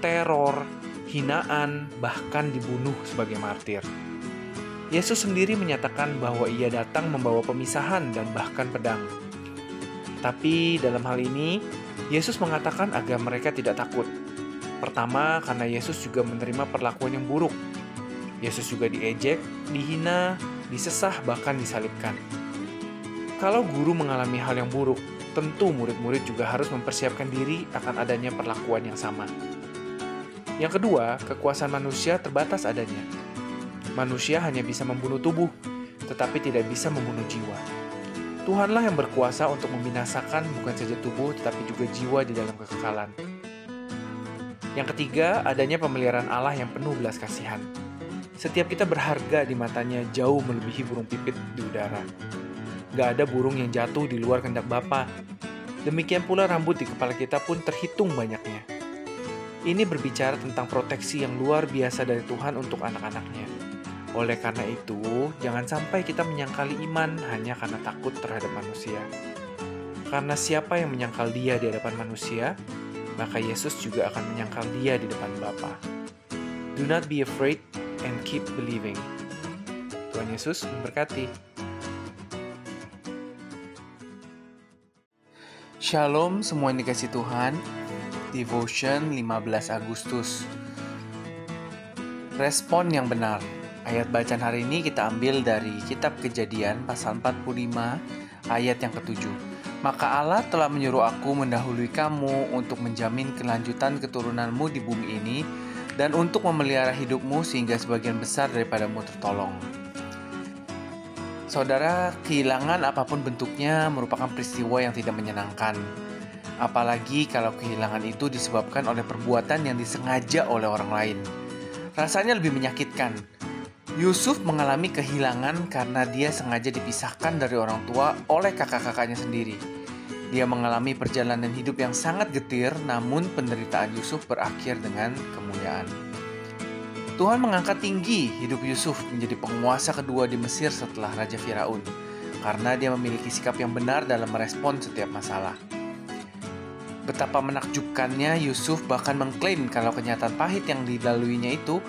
teror, hinaan, bahkan dibunuh sebagai martir. Yesus sendiri menyatakan bahwa ia datang membawa pemisahan dan bahkan pedang. Tapi dalam hal ini, Yesus mengatakan agar mereka tidak takut. Pertama, karena Yesus juga menerima perlakuan yang buruk. Yesus juga diejek, dihina, disesah, bahkan disalibkan. Kalau guru mengalami hal yang buruk, tentu murid-murid juga harus mempersiapkan diri akan adanya perlakuan yang sama. Yang kedua, kekuasaan manusia terbatas adanya. Manusia hanya bisa membunuh tubuh, tetapi tidak bisa membunuh jiwa. Tuhanlah yang berkuasa untuk membinasakan bukan saja tubuh, tetapi juga jiwa di dalam kekekalan. Yang ketiga, adanya pemeliharaan Allah yang penuh belas kasihan. Setiap kita berharga di matanya jauh melebihi burung pipit di udara. Gak ada burung yang jatuh di luar kehendak Bapa. Demikian pula rambut di kepala kita pun terhitung banyaknya. Ini berbicara tentang proteksi yang luar biasa dari Tuhan untuk anak-anaknya. Oleh karena itu, jangan sampai kita menyangkali iman hanya karena takut terhadap manusia. Karena siapa yang menyangkal dia di hadapan manusia, maka Yesus juga akan menyangkal dia di depan Bapa. Do not be afraid and keep believing. Tuhan Yesus memberkati. Shalom semua yang dikasih Tuhan Devotion 15 Agustus Respon yang benar Ayat bacaan hari ini kita ambil dari kitab kejadian pasal 45 ayat yang ketujuh Maka Allah telah menyuruh aku mendahului kamu untuk menjamin kelanjutan keturunanmu di bumi ini dan untuk memelihara hidupmu sehingga sebagian besar daripadamu tertolong. Saudara, kehilangan apa pun bentuknya merupakan peristiwa yang tidak menyenangkan. Apalagi kalau kehilangan itu disebabkan oleh perbuatan yang disengaja oleh orang lain. Rasanya lebih menyakitkan. Yusuf mengalami kehilangan karena dia sengaja dipisahkan dari orang tua oleh kakak-kakaknya sendiri. Dia mengalami perjalanan hidup yang sangat getir, namun penderitaan Yusuf berakhir dengan kemuliaan. Tuhan mengangkat tinggi hidup Yusuf menjadi penguasa kedua di Mesir setelah Raja Firaun, karena dia memiliki sikap yang benar dalam merespon setiap masalah. Betapa menakjubkannya Yusuf bahkan mengklaim kalau kenyataan pahit yang dilaluinya itu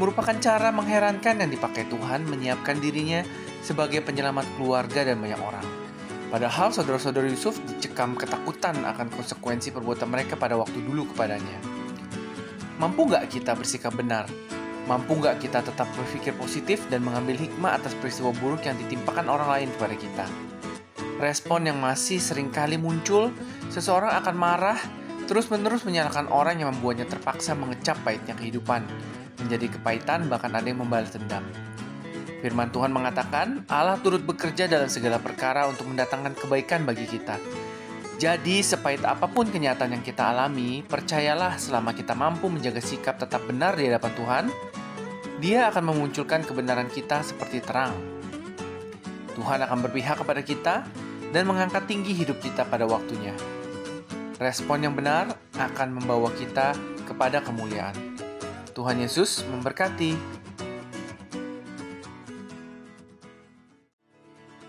merupakan cara mengherankan yang dipakai Tuhan menyiapkan dirinya sebagai penyelamat keluarga dan banyak orang. Padahal saudara-saudara Yusuf dicekam ketakutan akan konsekuensi perbuatan mereka pada waktu dulu kepadanya. Mampu gak kita bersikap benar Mampu nggak kita tetap berpikir positif dan mengambil hikmah atas peristiwa buruk yang ditimpakan orang lain kepada kita? Respon yang masih sering kali muncul, seseorang akan marah, terus-menerus menyalahkan orang yang membuatnya terpaksa mengecap pahitnya kehidupan, menjadi kepahitan bahkan ada yang membalas dendam. Firman Tuhan mengatakan, Allah turut bekerja dalam segala perkara untuk mendatangkan kebaikan bagi kita. Jadi, sepahit apa pun kenyataan yang kita alami, percayalah selama kita mampu menjaga sikap tetap benar di hadapan Tuhan, dia akan memunculkan kebenaran kita seperti terang. Tuhan akan berpihak kepada kita dan mengangkat tinggi hidup kita pada waktunya. Respon yang benar akan membawa kita kepada kemuliaan. Tuhan Yesus memberkati.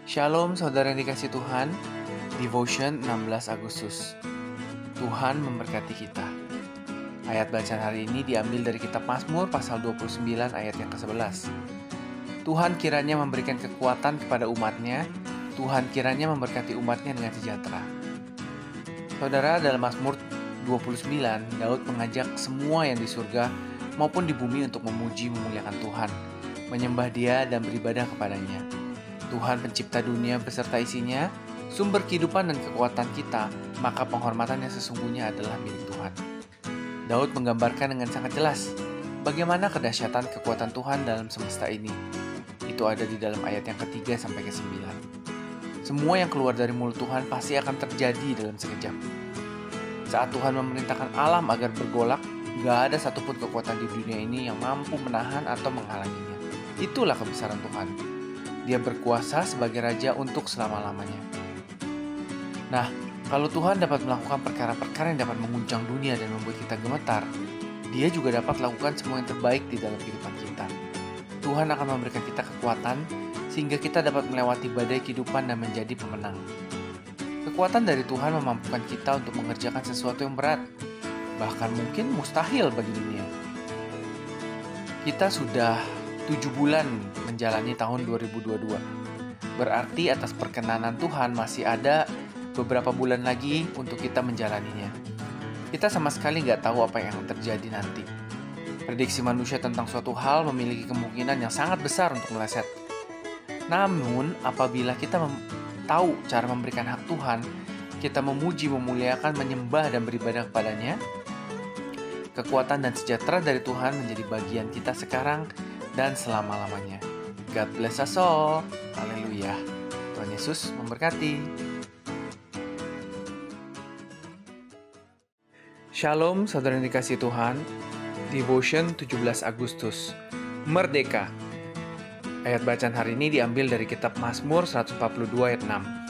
Shalom saudara yang dikasih Tuhan. Devotion 16 Agustus. Tuhan memberkati kita. Ayat bacaan hari ini diambil dari kitab Mazmur pasal 29 ayat yang ke-11. Tuhan kiranya memberikan kekuatan kepada umatnya, Tuhan kiranya memberkati umatnya dengan sejahtera. Saudara, dalam Mazmur 29, Daud mengajak semua yang di surga maupun di bumi untuk memuji memuliakan Tuhan, menyembah dia dan beribadah kepadanya. Tuhan pencipta dunia beserta isinya, sumber kehidupan dan kekuatan kita, maka penghormatan yang sesungguhnya adalah milik Tuhan. Daud menggambarkan dengan sangat jelas bagaimana kedahsyatan kekuatan Tuhan dalam semesta ini. Itu ada di dalam ayat yang ketiga sampai ke sembilan. Semua yang keluar dari mulut Tuhan pasti akan terjadi dalam sekejap. Saat Tuhan memerintahkan alam agar bergolak, gak ada satupun kekuatan di dunia ini yang mampu menahan atau menghalanginya. Itulah kebesaran Tuhan. Dia berkuasa sebagai raja untuk selama-lamanya. Nah, kalau Tuhan dapat melakukan perkara-perkara yang dapat menguncang dunia dan membuat kita gemetar, Dia juga dapat lakukan semua yang terbaik di dalam kehidupan kita. Tuhan akan memberikan kita kekuatan sehingga kita dapat melewati badai kehidupan dan menjadi pemenang. Kekuatan dari Tuhan memampukan kita untuk mengerjakan sesuatu yang berat, bahkan mungkin mustahil bagi dunia. Kita sudah 7 bulan menjalani tahun 2022. Berarti atas perkenanan Tuhan masih ada beberapa bulan lagi untuk kita menjalaninya. Kita sama sekali nggak tahu apa yang terjadi nanti. Prediksi manusia tentang suatu hal memiliki kemungkinan yang sangat besar untuk meleset. Namun, apabila kita tahu cara memberikan hak Tuhan, kita memuji, memuliakan, menyembah, dan beribadah kepadanya, kekuatan dan sejahtera dari Tuhan menjadi bagian kita sekarang dan selama-lamanya. God bless us all. Haleluya. Tuhan Yesus memberkati. Shalom, saudara yang dikasih Tuhan. Devotion 17 Agustus. Merdeka. Ayat bacaan hari ini diambil dari kitab Mazmur 142 ayat 6.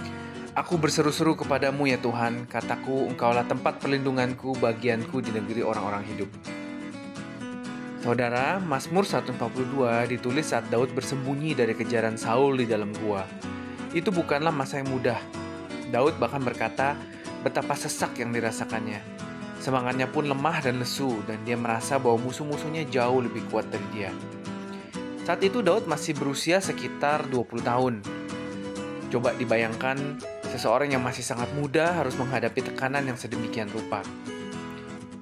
Aku berseru-seru kepadamu ya Tuhan, kataku engkaulah tempat perlindunganku, bagianku di negeri orang-orang hidup. Saudara, Mazmur 142 ditulis saat Daud bersembunyi dari kejaran Saul di dalam gua. Itu bukanlah masa yang mudah. Daud bahkan berkata betapa sesak yang dirasakannya. Semangatnya pun lemah dan lesu dan dia merasa bahwa musuh-musuhnya jauh lebih kuat dari dia. Saat itu Daud masih berusia sekitar 20 tahun. Coba dibayangkan Seseorang yang masih sangat muda harus menghadapi tekanan yang sedemikian rupa.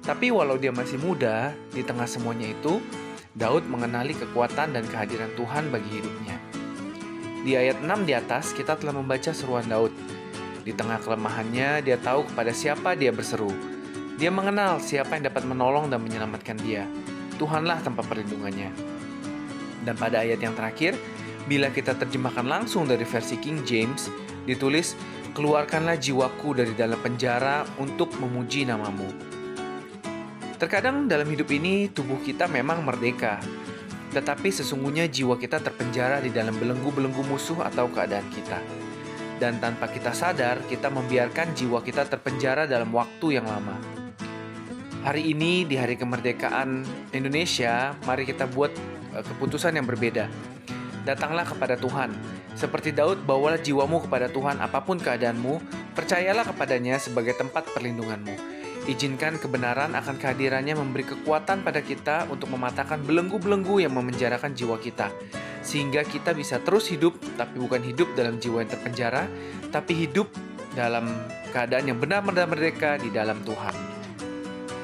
Tapi walau dia masih muda, di tengah semuanya itu, Daud mengenali kekuatan dan kehadiran Tuhan bagi hidupnya. Di ayat 6 di atas, kita telah membaca seruan Daud. Di tengah kelemahannya, dia tahu kepada siapa dia berseru. Dia mengenal siapa yang dapat menolong dan menyelamatkan dia. Tuhanlah tempat perlindungannya. Dan pada ayat yang terakhir, bila kita terjemahkan langsung dari versi King James, ditulis, keluarkanlah jiwaku dari dalam penjara untuk memuji namamu. Terkadang dalam hidup ini tubuh kita memang merdeka, tetapi sesungguhnya jiwa kita terpenjara di dalam belenggu-belenggu musuh atau keadaan kita. Dan tanpa kita sadar, kita membiarkan jiwa kita terpenjara dalam waktu yang lama. Hari ini di hari kemerdekaan Indonesia, mari kita buat eh, keputusan yang berbeda. Datanglah kepada Tuhan, seperti Daud, bawalah jiwamu kepada Tuhan apa pun keadaanmu, percayalah kepadanya sebagai tempat perlindunganmu. Izinkan kebenaran akan kehadirannya memberi kekuatan pada kita untuk mematahkan belenggu-belenggu yang memenjarakan jiwa kita. Sehingga kita bisa terus hidup, tapi bukan hidup dalam jiwa yang terpenjara, tapi hidup dalam keadaan yang benar-benar merdeka di dalam Tuhan.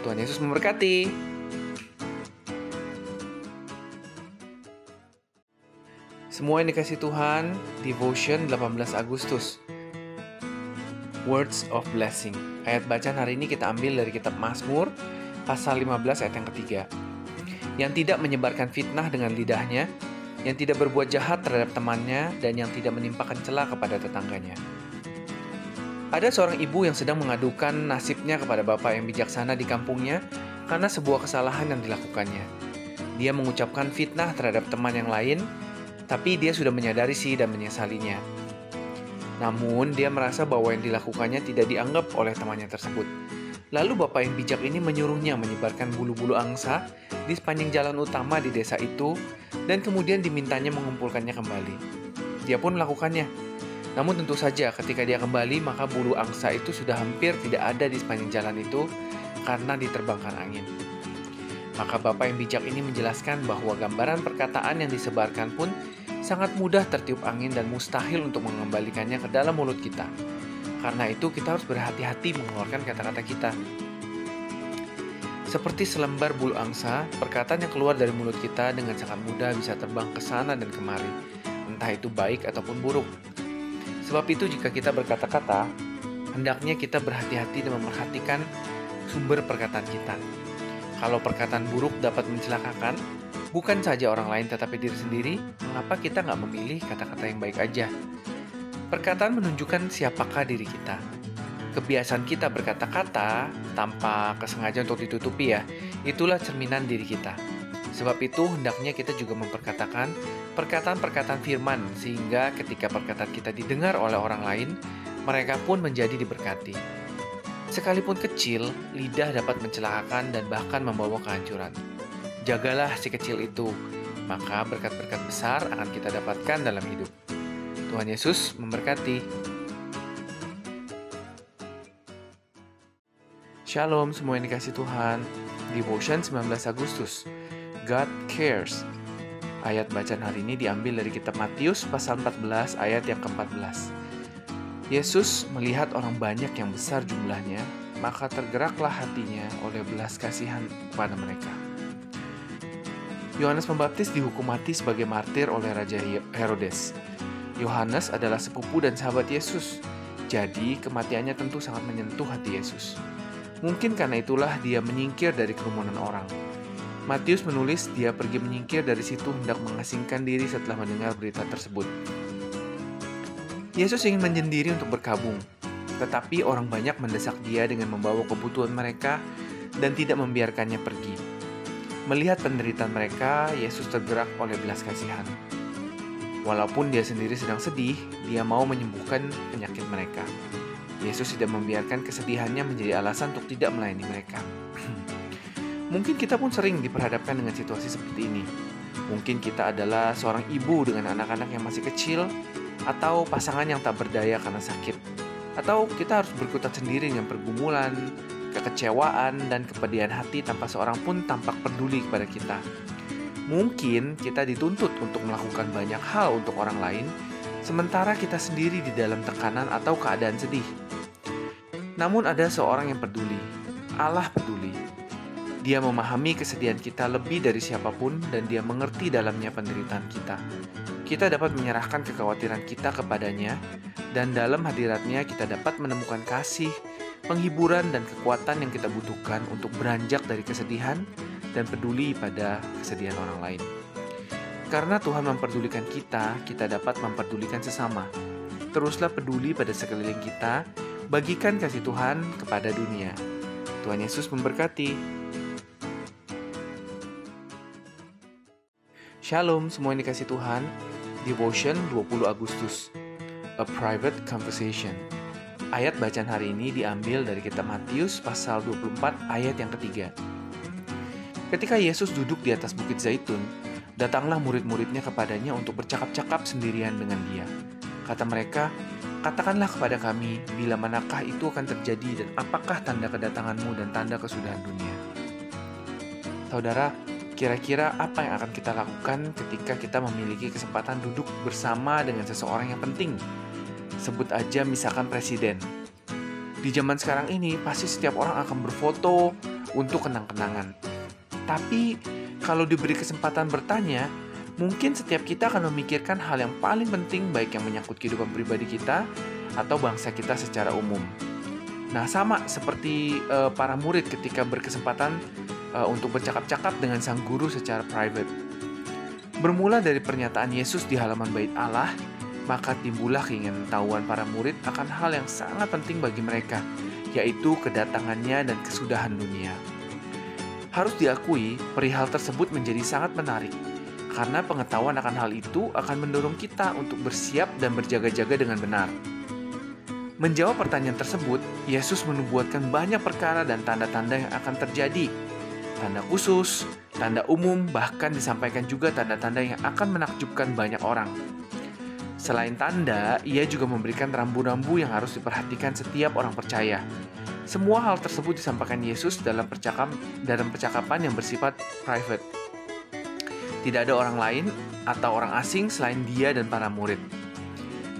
Tuhan Yesus memberkati. Semua yang dikasih Tuhan, Devotion 18 Agustus. Words of Blessing. Ayat bacaan hari ini kita ambil dari kitab Mazmur, pasal 15 ayat yang ketiga. Yang tidak menyebarkan fitnah dengan lidahnya, yang tidak berbuat jahat terhadap temannya, dan yang tidak menimpakan celah kepada tetangganya. Ada seorang ibu yang sedang mengadukan nasibnya kepada bapak yang bijaksana di kampungnya karena sebuah kesalahan yang dilakukannya. Dia mengucapkan fitnah terhadap teman yang lain tapi dia sudah menyadari sih dan menyesalinya. Namun, dia merasa bahwa yang dilakukannya tidak dianggap oleh temannya tersebut. Lalu bapak yang bijak ini menyuruhnya menyebarkan bulu-bulu angsa di sepanjang jalan utama di desa itu dan kemudian dimintanya mengumpulkannya kembali. Dia pun melakukannya. Namun tentu saja ketika dia kembali maka bulu angsa itu sudah hampir tidak ada di sepanjang jalan itu karena diterbangkan angin. Maka bapak yang bijak ini menjelaskan bahwa gambaran perkataan yang disebarkan pun sangat mudah tertiup angin dan mustahil untuk mengembalikannya ke dalam mulut kita. Karena itu kita harus berhati-hati mengeluarkan kata-kata kita. Seperti selembar bulu angsa, perkataan yang keluar dari mulut kita dengan sangat mudah bisa terbang ke sana dan kemari, entah itu baik ataupun buruk. Sebab itu jika kita berkata-kata, hendaknya kita berhati-hati dan memperhatikan sumber perkataan kita. Kalau perkataan buruk dapat mencelakakan, bukan saja orang lain tetapi diri sendiri, mengapa kita nggak memilih kata-kata yang baik aja? Perkataan menunjukkan siapakah diri kita. Kebiasaan kita berkata-kata tanpa kesengajaan untuk ditutupi ya, itulah cerminan diri kita. Sebab itu hendaknya kita juga memperkatakan perkataan-perkataan firman sehingga ketika perkataan kita didengar oleh orang lain, mereka pun menjadi diberkati. Sekalipun kecil, lidah dapat mencelakakan dan bahkan membawa kehancuran. Jagalah si kecil itu, maka berkat-berkat besar akan kita dapatkan dalam hidup. Tuhan Yesus memberkati. Shalom semua yang dikasih Tuhan. Devotion 19 Agustus. God cares. Ayat bacaan hari ini diambil dari kitab Matius pasal 14 ayat yang ke-14. Yesus melihat orang banyak yang besar jumlahnya, maka tergeraklah hatinya oleh belas kasihan kepada mereka. Yohanes Pembaptis dihukum mati sebagai martir oleh Raja Herodes. Yohanes adalah sepupu dan sahabat Yesus, jadi kematiannya tentu sangat menyentuh hati Yesus. Mungkin karena itulah dia menyingkir dari kerumunan orang. Matius menulis dia pergi menyingkir dari situ hendak mengasingkan diri setelah mendengar berita tersebut. Yesus ingin menyendiri untuk berkabung, tetapi orang banyak mendesak dia dengan membawa kebutuhan mereka dan tidak membiarkannya pergi. Melihat penderitaan mereka, Yesus tergerak oleh belas kasihan. Walaupun dia sendiri sedang sedih, dia mau menyembuhkan penyakit mereka. Yesus tidak membiarkan kesedihannya menjadi alasan untuk tidak melayani mereka. Mungkin kita pun sering diperhadapkan dengan situasi seperti ini. Mungkin kita adalah seorang ibu dengan anak-anak yang masih kecil, atau pasangan yang tak berdaya karena sakit, atau kita harus berkutat sendiri dengan pergumulan, kekecewaan, dan kepedihan hati tanpa seorang pun tampak peduli kepada kita. Mungkin kita dituntut untuk melakukan banyak hal untuk orang lain, sementara kita sendiri di dalam tekanan atau keadaan sedih. Namun, ada seorang yang peduli. Allah peduli dia memahami kesedihan kita lebih dari siapa pun dan dia mengerti dalamnya penderitaan kita. Kita dapat menyerahkan kekhawatiran kita kepadanya dan dalam hadiratnya kita dapat menemukan kasih, penghiburan dan kekuatan yang kita butuhkan untuk beranjak dari kesedihan dan peduli pada kesedihan orang lain. Karena Tuhan memperdulikan kita, kita dapat memperdulikan sesama. Teruslah peduli pada sekeliling kita, bagikan kasih Tuhan kepada dunia. Tuhan Yesus memberkati. Shalom semua yang dikasih Tuhan Devotion 20 Agustus. A Private Conversation. Ayat bacaan hari ini diambil dari kitab Matius pasal 24 ayat yang ketiga. Ketika Yesus duduk di atas bukit zaitun Datanglah murid-muridnya kepadanya untuk bercakap-cakap sendirian dengan dia. Kata mereka, Katakanlah kepada kami, bila manakah itu akan terjadi dan apakah tanda kedatanganmu dan tanda kesudahan dunia. Saudara, Kira-kira apa yang akan kita lakukan ketika kita memiliki kesempatan duduk bersama dengan seseorang yang penting? Sebut aja misalkan presiden. Di zaman sekarang ini pasti setiap orang akan berfoto untuk kenang-kenangan. Tapi kalau diberi kesempatan bertanya, mungkin setiap kita akan memikirkan hal yang paling penting baik yang menyangkut kehidupan pribadi kita atau bangsa kita secara umum. Nah, sama seperti uh, para murid ketika berkesempatan uh, untuk bercakap-cakap dengan sang guru secara private. Bermula dari pernyataan Yesus di halaman bait Allah, maka timbullah keinginan tahuan para murid akan hal yang sangat penting bagi mereka, yaitu kedatangannya dan kesudahan dunia. Harus diakui, perihal tersebut menjadi sangat menarik, karena pengetahuan akan hal itu akan mendorong kita untuk bersiap dan berjaga-jaga dengan benar. Menjawab pertanyaan tersebut, Yesus menubuatkan banyak perkara dan tanda-tanda yang akan terjadi tanda khusus, tanda umum, bahkan disampaikan juga tanda-tanda yang akan menakjubkan banyak orang. Selain tanda, ia juga memberikan rambu-rambu yang harus diperhatikan setiap orang percaya. Semua hal tersebut disampaikan Yesus dalam percakapan dalam percakapan yang bersifat private. Tidak ada orang lain atau orang asing selain dia dan para murid.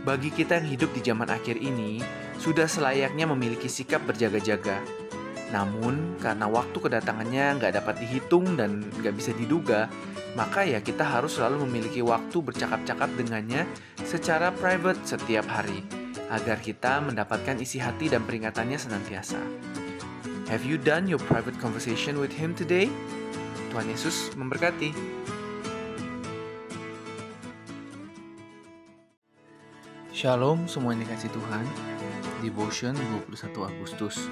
Bagi kita yang hidup di zaman akhir ini, sudah selayaknya memiliki sikap berjaga-jaga, namun, karena waktu kedatangannya nggak dapat dihitung dan nggak bisa diduga, maka ya kita harus selalu memiliki waktu bercakap-cakap dengannya secara private setiap hari, agar kita mendapatkan isi hati dan peringatannya senantiasa. Have you done your private conversation with him today? Tuhan Yesus memberkati. Shalom semua yang dikasih Tuhan. Devotion 21 Agustus.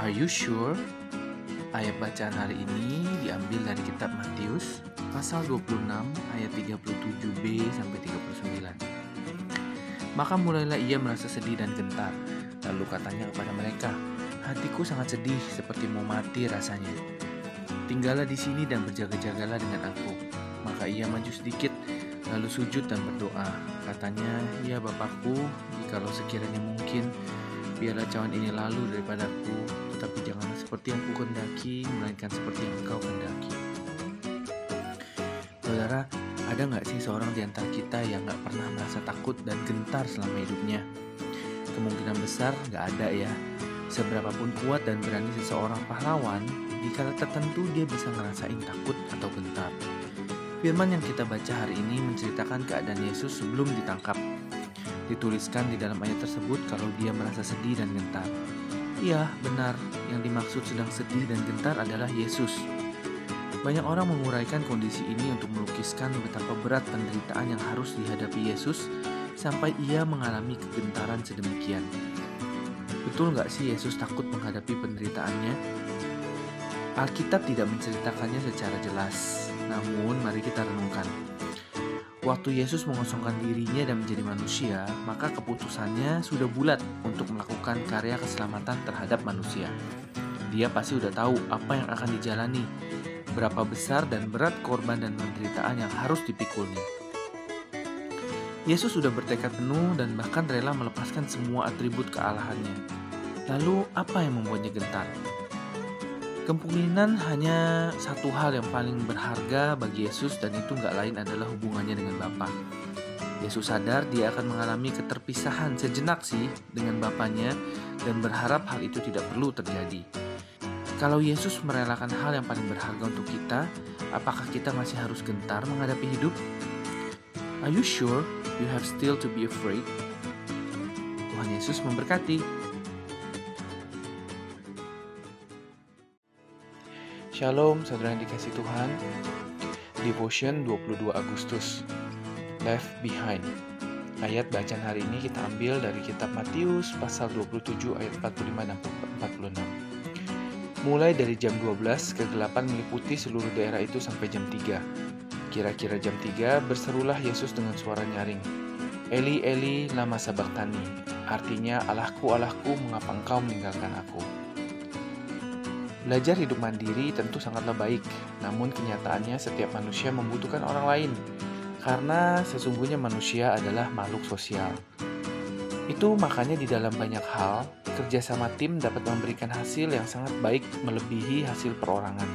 Are you sure? Ayat bacaan hari ini diambil dari kitab Matius pasal 26 ayat 37b sampai 39. Maka mulailah ia merasa sedih dan gentar. Lalu katanya kepada mereka, "Hatiku sangat sedih seperti mau mati rasanya. Tinggallah di sini dan berjaga-jagalah dengan aku." Maka ia maju sedikit lalu sujud dan berdoa. Katanya, "Ya Bapakku, jikalau sekiranya mungkin, biarlah cawan ini lalu daripadaku, tetapi janganlah seperti yang ku kendaki, melainkan seperti yang engkau kendaki. Saudara, ada nggak sih seorang di antara kita yang nggak pernah merasa takut dan gentar selama hidupnya? Kemungkinan besar nggak ada ya. Seberapapun kuat dan berani seseorang pahlawan, di kala tertentu dia bisa ngerasain takut atau gentar. Firman yang kita baca hari ini menceritakan keadaan Yesus sebelum ditangkap. Dituliskan di dalam ayat tersebut kalau dia merasa sedih dan gentar. Iya, benar. Yang dimaksud sedang sedih dan gentar adalah Yesus, banyak orang menguraikan kondisi ini untuk melukiskan betapa berat penderitaan yang harus dihadapi Yesus sampai ia mengalami kegentaran sedemikian. Betul nggak sih Yesus takut menghadapi penderitaannya? Alkitab tidak menceritakannya secara jelas, namun mari kita renungkan. Waktu Yesus mengosongkan dirinya dan menjadi manusia, maka keputusannya sudah bulat untuk melakukan karya keselamatan terhadap manusia. Dia pasti sudah tahu apa yang akan dijalani, berapa besar dan berat korban dan penderitaan yang harus dipikulnya. Yesus sudah bertekad penuh dan bahkan rela melepaskan semua atribut kealahannya. Lalu, apa yang membuatnya gentar? Kemungkinan hanya satu hal yang paling berharga bagi Yesus dan itu nggak lain adalah hubungannya dengan Bapa. Yesus sadar dia akan mengalami keterpisahan sejenak sih dengan Bapaknya dan berharap hal itu tidak perlu terjadi. Kalau Yesus merelakan hal yang paling berharga untuk kita, apakah kita masih harus gentar menghadapi hidup? Are you sure you have still to be afraid? Tuhan Yesus memberkati. Shalom, saudara yang dikasih Tuhan. Devotion 22 Agustus. Left Behind. Ayat bacaan hari ini kita ambil dari kitab Matius pasal 27 ayat 45 dan 46. Mulai dari jam 12, kegelapan meliputi seluruh daerah itu sampai jam 3. Kira-kira jam 3, berserulah Yesus dengan suara nyaring. Eli, Eli, lama sabaktani. Artinya, Allahku, Allahku, mengapa engkau meninggalkan aku? Belajar hidup mandiri tentu sangatlah baik, namun kenyataannya setiap manusia membutuhkan orang lain, karena sesungguhnya manusia adalah makhluk sosial. Itu makanya di dalam banyak hal, kerjasama tim dapat memberikan hasil yang sangat baik melebihi hasil perorangan.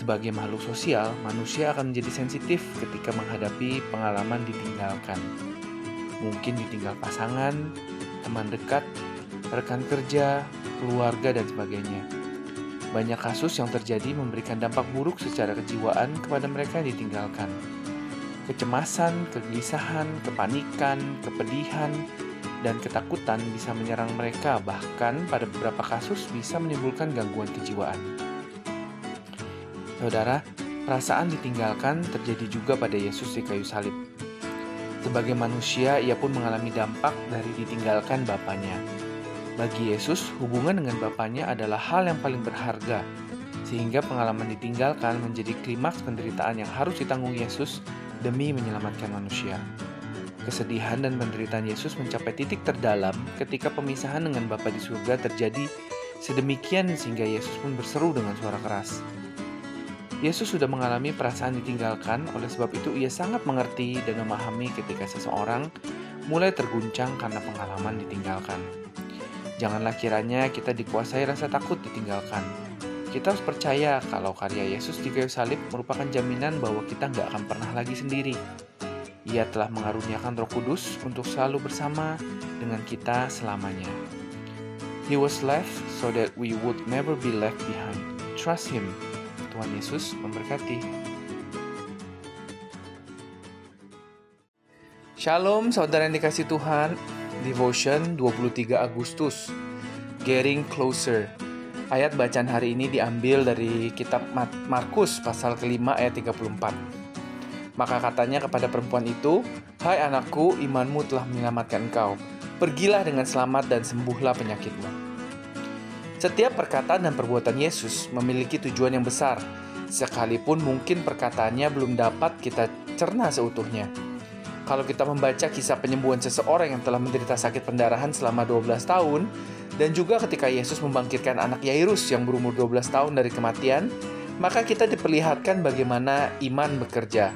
Sebagai makhluk sosial, manusia akan menjadi sensitif ketika menghadapi pengalaman ditinggalkan. Mungkin ditinggal pasangan, teman dekat, rekan kerja, keluarga, dan sebagainya. Banyak kasus yang terjadi memberikan dampak buruk secara kejiwaan kepada mereka yang ditinggalkan. Kecemasan, kegelisahan, kepanikan, kepedihan, dan ketakutan bisa menyerang mereka, bahkan pada beberapa kasus bisa menimbulkan gangguan kejiwaan. Saudara, perasaan ditinggalkan terjadi juga pada Yesus di kayu salib. Sebagai manusia, ia pun mengalami dampak dari ditinggalkan Bapaknya. Bagi Yesus, hubungan dengan Bapaknya adalah hal yang paling berharga, sehingga pengalaman ditinggalkan menjadi klimaks penderitaan yang harus ditanggung Yesus demi menyelamatkan manusia. Kesedihan dan penderitaan Yesus mencapai titik terdalam ketika pemisahan dengan Bapa di surga terjadi sedemikian sehingga Yesus pun berseru dengan suara keras. Yesus sudah mengalami perasaan ditinggalkan, oleh sebab itu ia sangat mengerti dan memahami ketika seseorang mulai terguncang karena pengalaman ditinggalkan. Janganlah kiranya kita dikuasai rasa takut ditinggalkan. Kita harus percaya kalau karya Yesus di kayu salib merupakan jaminan bahwa kita nggak akan pernah lagi sendiri. Ia telah mengaruniakan Roh Kudus untuk selalu bersama dengan kita selamanya. He was left so that we would never be left behind. Trust Him. Tuhan Yesus memberkati. Shalom saudara yang dikasih Tuhan. Devotion 23 Agustus. Getting Closer. Ayat bacaan hari ini diambil dari kitab Markus pasal kelima ayat 34. Maka katanya kepada perempuan itu, Hai anakku, imanmu telah menyelamatkan engkau. Pergilah dengan selamat dan sembuhlah penyakitmu. Setiap perkataan dan perbuatan Yesus memiliki tujuan yang besar, sekalipun mungkin perkataannya belum dapat kita cerna seutuhnya. Kalau kita membaca kisah penyembuhan seseorang yang telah menderita sakit pendarahan selama 12 tahun, dan juga ketika Yesus membangkitkan anak Yairus yang berumur 12 tahun dari kematian, maka kita diperlihatkan bagaimana iman bekerja,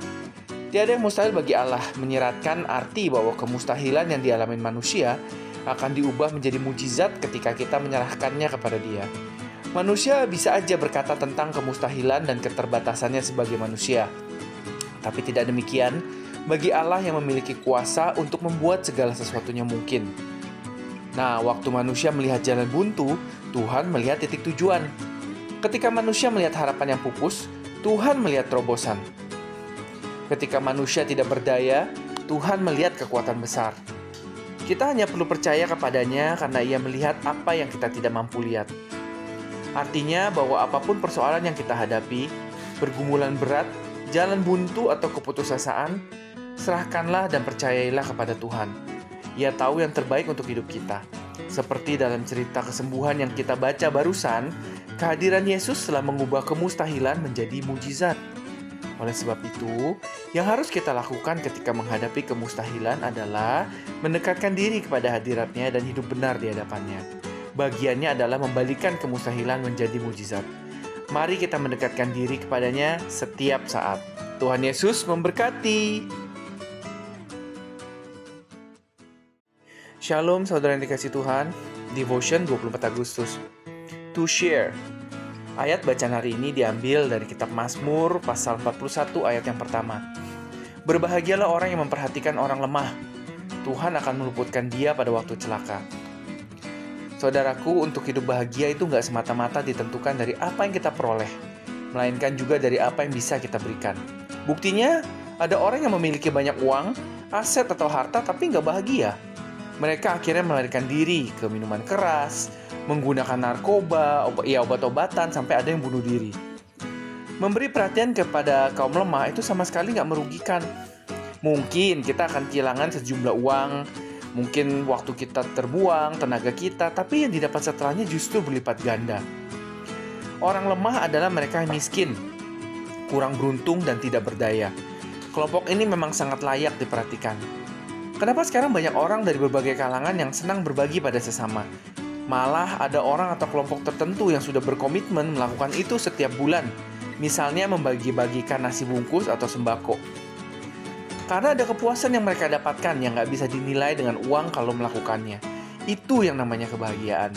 Tiada yang mustahil bagi Allah menyeratkan arti bahwa kemustahilan yang dialami manusia akan diubah menjadi mujizat ketika kita menyerahkannya kepada Dia. Manusia bisa aja berkata tentang kemustahilan dan keterbatasannya sebagai manusia. Tapi tidak demikian, bagi Allah yang memiliki kuasa untuk membuat segala sesuatunya mungkin. Nah, waktu manusia melihat jalan buntu, Tuhan melihat titik tujuan. Ketika manusia melihat harapan yang pupus, Tuhan melihat terobosan. Ketika manusia tidak berdaya, Tuhan melihat kekuatan besar. Kita hanya perlu percaya kepadanya karena ia melihat apa yang kita tidak mampu lihat. Artinya bahwa apa pun persoalan yang kita hadapi, pergumulan berat, jalan buntu atau keputusasaan, serahkanlah dan percayailah kepada Tuhan. Ia tahu yang terbaik untuk hidup kita. Seperti dalam cerita kesembuhan yang kita baca barusan, kehadiran Yesus telah mengubah kemustahilan menjadi mujizat. Oleh sebab itu, yang harus kita lakukan ketika menghadapi kemustahilan adalah mendekatkan diri kepada hadiratnya dan hidup benar di hadapannya. Bagiannya adalah membalikan kemustahilan menjadi mujizat. Mari kita mendekatkan diri kepadanya setiap saat. Tuhan Yesus memberkati. Shalom saudara yang dikasih Tuhan. Devotion 24 Agustus. To share Ayat bacaan hari ini diambil dari kitab Mazmur pasal 41 ayat yang pertama. Berbahagialah orang yang memperhatikan orang lemah. Tuhan akan meluputkan dia pada waktu celaka. Saudaraku, untuk hidup bahagia itu nggak semata-mata ditentukan dari apa yang kita peroleh, melainkan juga dari apa yang bisa kita berikan. Buktinya, ada orang yang memiliki banyak uang, aset atau harta tapi nggak bahagia. Mereka akhirnya melarikan diri ke minuman keras, menggunakan narkoba, obat, ya obat-obatan, sampai ada yang bunuh diri. Memberi perhatian kepada kaum lemah itu sama sekali nggak merugikan. Mungkin kita akan kehilangan sejumlah uang, mungkin waktu kita terbuang, tenaga kita, tapi yang didapat setelahnya justru berlipat ganda. Orang lemah adalah mereka yang miskin, kurang beruntung dan tidak berdaya. Kelompok ini memang sangat layak diperhatikan. Kenapa sekarang banyak orang dari berbagai kalangan yang senang berbagi pada sesama? Malah ada orang atau kelompok tertentu yang sudah berkomitmen melakukan itu setiap bulan. Misalnya membagi-bagikan nasi bungkus atau sembako. Karena ada kepuasan yang mereka dapatkan yang nggak bisa dinilai dengan uang kalau melakukannya. Itu yang namanya kebahagiaan.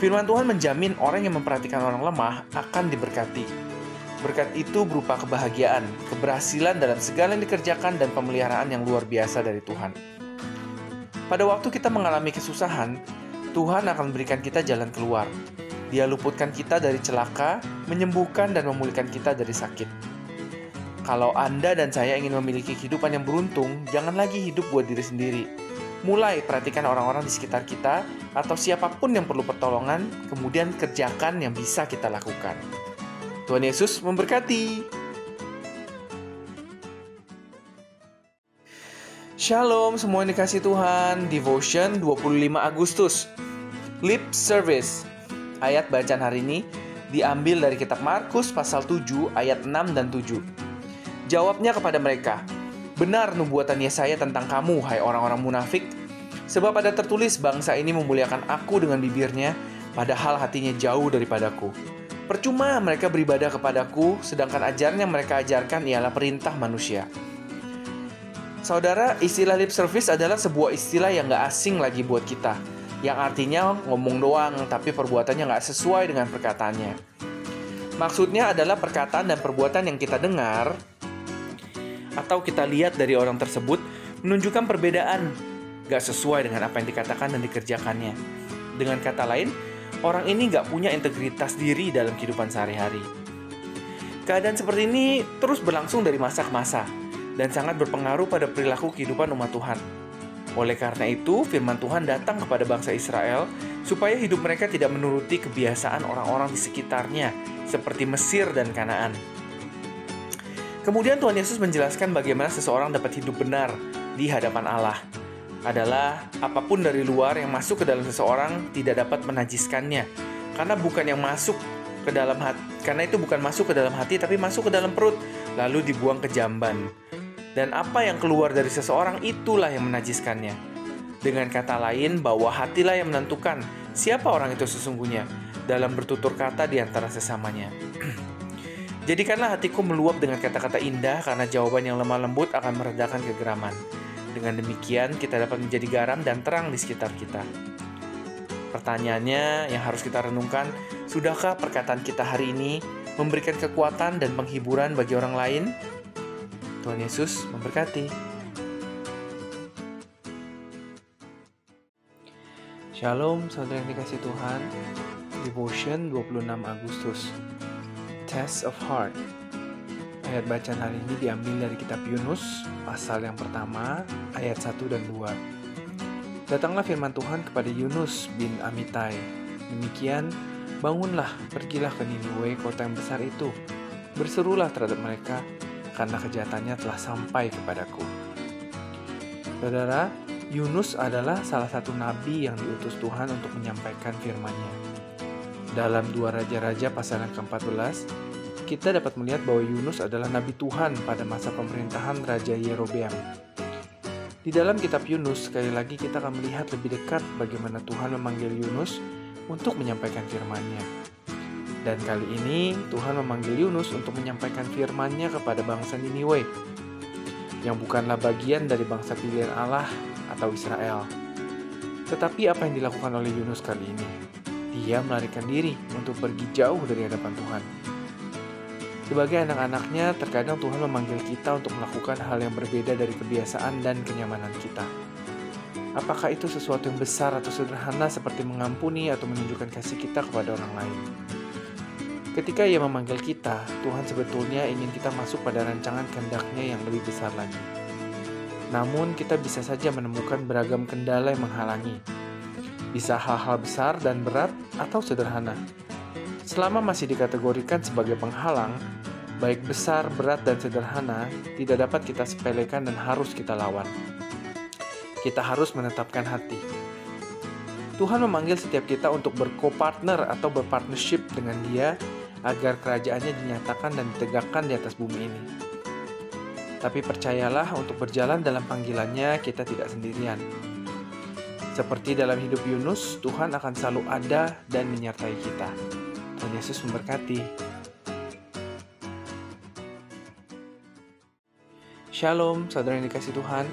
Firman Tuhan menjamin orang yang memperhatikan orang lemah akan diberkati. Berkat itu berupa kebahagiaan, keberhasilan dalam segala yang dikerjakan dan pemeliharaan yang luar biasa dari Tuhan. Pada waktu kita mengalami kesusahan, Tuhan akan memberikan kita jalan keluar. Dia luputkan kita dari celaka, menyembuhkan dan memulihkan kita dari sakit. Kalau Anda dan saya ingin memiliki kehidupan yang beruntung, jangan lagi hidup buat diri sendiri. Mulai perhatikan orang-orang di sekitar kita atau siapa pun yang perlu pertolongan, kemudian kerjakan yang bisa kita lakukan. Tuhan Yesus memberkati. Shalom semua yang dikasih Tuhan. Devotion 25 Agustus. Lip Service. Ayat bacaan hari ini diambil dari kitab Markus pasal 7 ayat 6 dan 7 Jawabnya kepada mereka Benar nubuatan Yesaya tentang kamu hai orang-orang munafik. Sebab ada tertulis bangsa ini memuliakan aku dengan bibirnya Padahal hatinya jauh daripadaku Percuma mereka beribadah kepadaku Sedangkan ajarnya mereka ajarkan ialah perintah manusia Saudara, istilah lip service adalah sebuah istilah yang gak asing lagi buat kita. Yang artinya ngomong doang, tapi perbuatannya gak sesuai dengan perkataannya. Maksudnya adalah perkataan dan perbuatan yang kita dengar atau kita lihat dari orang tersebut menunjukkan perbedaan gak sesuai dengan apa yang dikatakan dan dikerjakannya. Dengan kata lain, orang ini gak punya integritas diri dalam kehidupan sehari-hari. Keadaan seperti ini terus berlangsung dari masa ke masa dan sangat berpengaruh pada perilaku kehidupan umat Tuhan. Oleh karena itu, firman Tuhan datang kepada bangsa Israel supaya hidup mereka tidak menuruti kebiasaan orang-orang di sekitarnya, seperti Mesir dan Kanaan. Kemudian Tuhan Yesus menjelaskan bagaimana seseorang dapat hidup benar di hadapan Allah. Adalah apa pun dari luar yang masuk ke dalam seseorang tidak dapat menajiskannya, karena bukan yang masuk ke dalam hati, karena itu bukan masuk ke dalam hati tapi masuk ke dalam perut, lalu dibuang ke jamban dan apa yang keluar dari seseorang itulah yang menajiskannya. Dengan kata lain, bahwa hatilah yang menentukan siapa orang itu sesungguhnya dalam bertutur kata di antara sesamanya. Jadikanlah hatiku meluap dengan kata-kata indah karena jawaban yang lemah lembut akan meredakan kegeraman. Dengan demikian, kita dapat menjadi garam dan terang di sekitar kita. Pertanyaannya yang harus kita renungkan, sudahkah perkataan kita hari ini memberikan kekuatan dan penghiburan bagi orang lain Tuhan Yesus memberkati. Shalom, saudara yang dikasih Tuhan. Devotion 26 Agustus. Test of Heart. Ayat bacaan hari ini diambil dari kitab Yunus, pasal yang pertama, ayat 1 dan 2. Datanglah firman Tuhan kepada Yunus bin Amitai. Demikian, bangunlah, pergilah ke Niniwe, kota yang besar itu. Berserulah terhadap mereka, karena kejahatannya telah sampai kepadaku. Saudara, Yunus adalah salah satu nabi yang diutus Tuhan untuk menyampaikan firman-Nya. Dalam dua Raja-Raja pasal yang ke-14, kita dapat melihat bahwa Yunus adalah nabi Tuhan pada masa pemerintahan Raja Yerobeam. Di dalam kitab Yunus, sekali lagi kita akan melihat lebih dekat bagaimana Tuhan memanggil Yunus untuk menyampaikan firman-Nya. Dan kali ini Tuhan memanggil Yunus untuk menyampaikan firman-Nya kepada bangsa Niniwe, yang bukanlah bagian dari bangsa pilihan Allah atau Israel. Tetapi apa yang dilakukan oleh Yunus kali ini? Dia melarikan diri untuk pergi jauh dari hadapan Tuhan. Sebagai anak-anaknya, terkadang Tuhan memanggil kita untuk melakukan hal yang berbeda dari kebiasaan dan kenyamanan kita. Apakah itu sesuatu yang besar atau sederhana seperti mengampuni atau menunjukkan kasih kita kepada orang lain? Ketika ia memanggil kita, Tuhan sebetulnya ingin kita masuk pada rancangan kehendaknya yang lebih besar lagi. Namun kita bisa saja menemukan beragam kendala yang menghalangi. Bisa hal-hal besar dan berat atau sederhana. Selama masih dikategorikan sebagai penghalang, baik besar, berat, dan sederhana tidak dapat kita sepelekan dan harus kita lawan. Kita harus menetapkan hati. Tuhan memanggil setiap kita untuk berko-partner atau berpartnership dengan Dia agar kerajaannya dinyatakan dan ditegakkan di atas bumi ini. Tapi percayalah untuk berjalan dalam panggilannya kita tidak sendirian. Seperti dalam hidup Yunus, Tuhan akan selalu ada dan menyertai kita. Tuhan Yesus memberkati. Shalom, saudara yang dikasih Tuhan.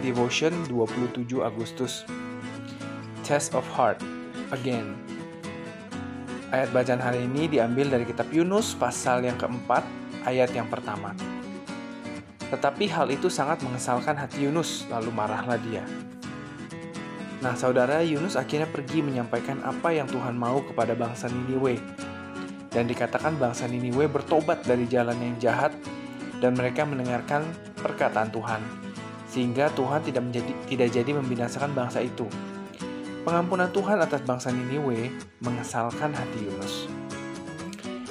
Devotion 27 Agustus. Test of Heart. Again. Ayat bacaan hari ini diambil dari kitab Yunus pasal yang keempat, ayat yang pertama. Tetapi hal itu sangat mengesalkan hati Yunus, lalu marahlah dia. Nah, saudara Yunus akhirnya pergi menyampaikan apa yang Tuhan mau kepada bangsa Niniwe. Dan dikatakan bangsa Niniwe bertobat dari jalan yang jahat dan mereka mendengarkan perkataan Tuhan. Sehingga Tuhan tidak menjadi tidak jadi membinasakan bangsa itu. Pengampunan Tuhan atas bangsa Niniwe mengesalkan hati Yunus.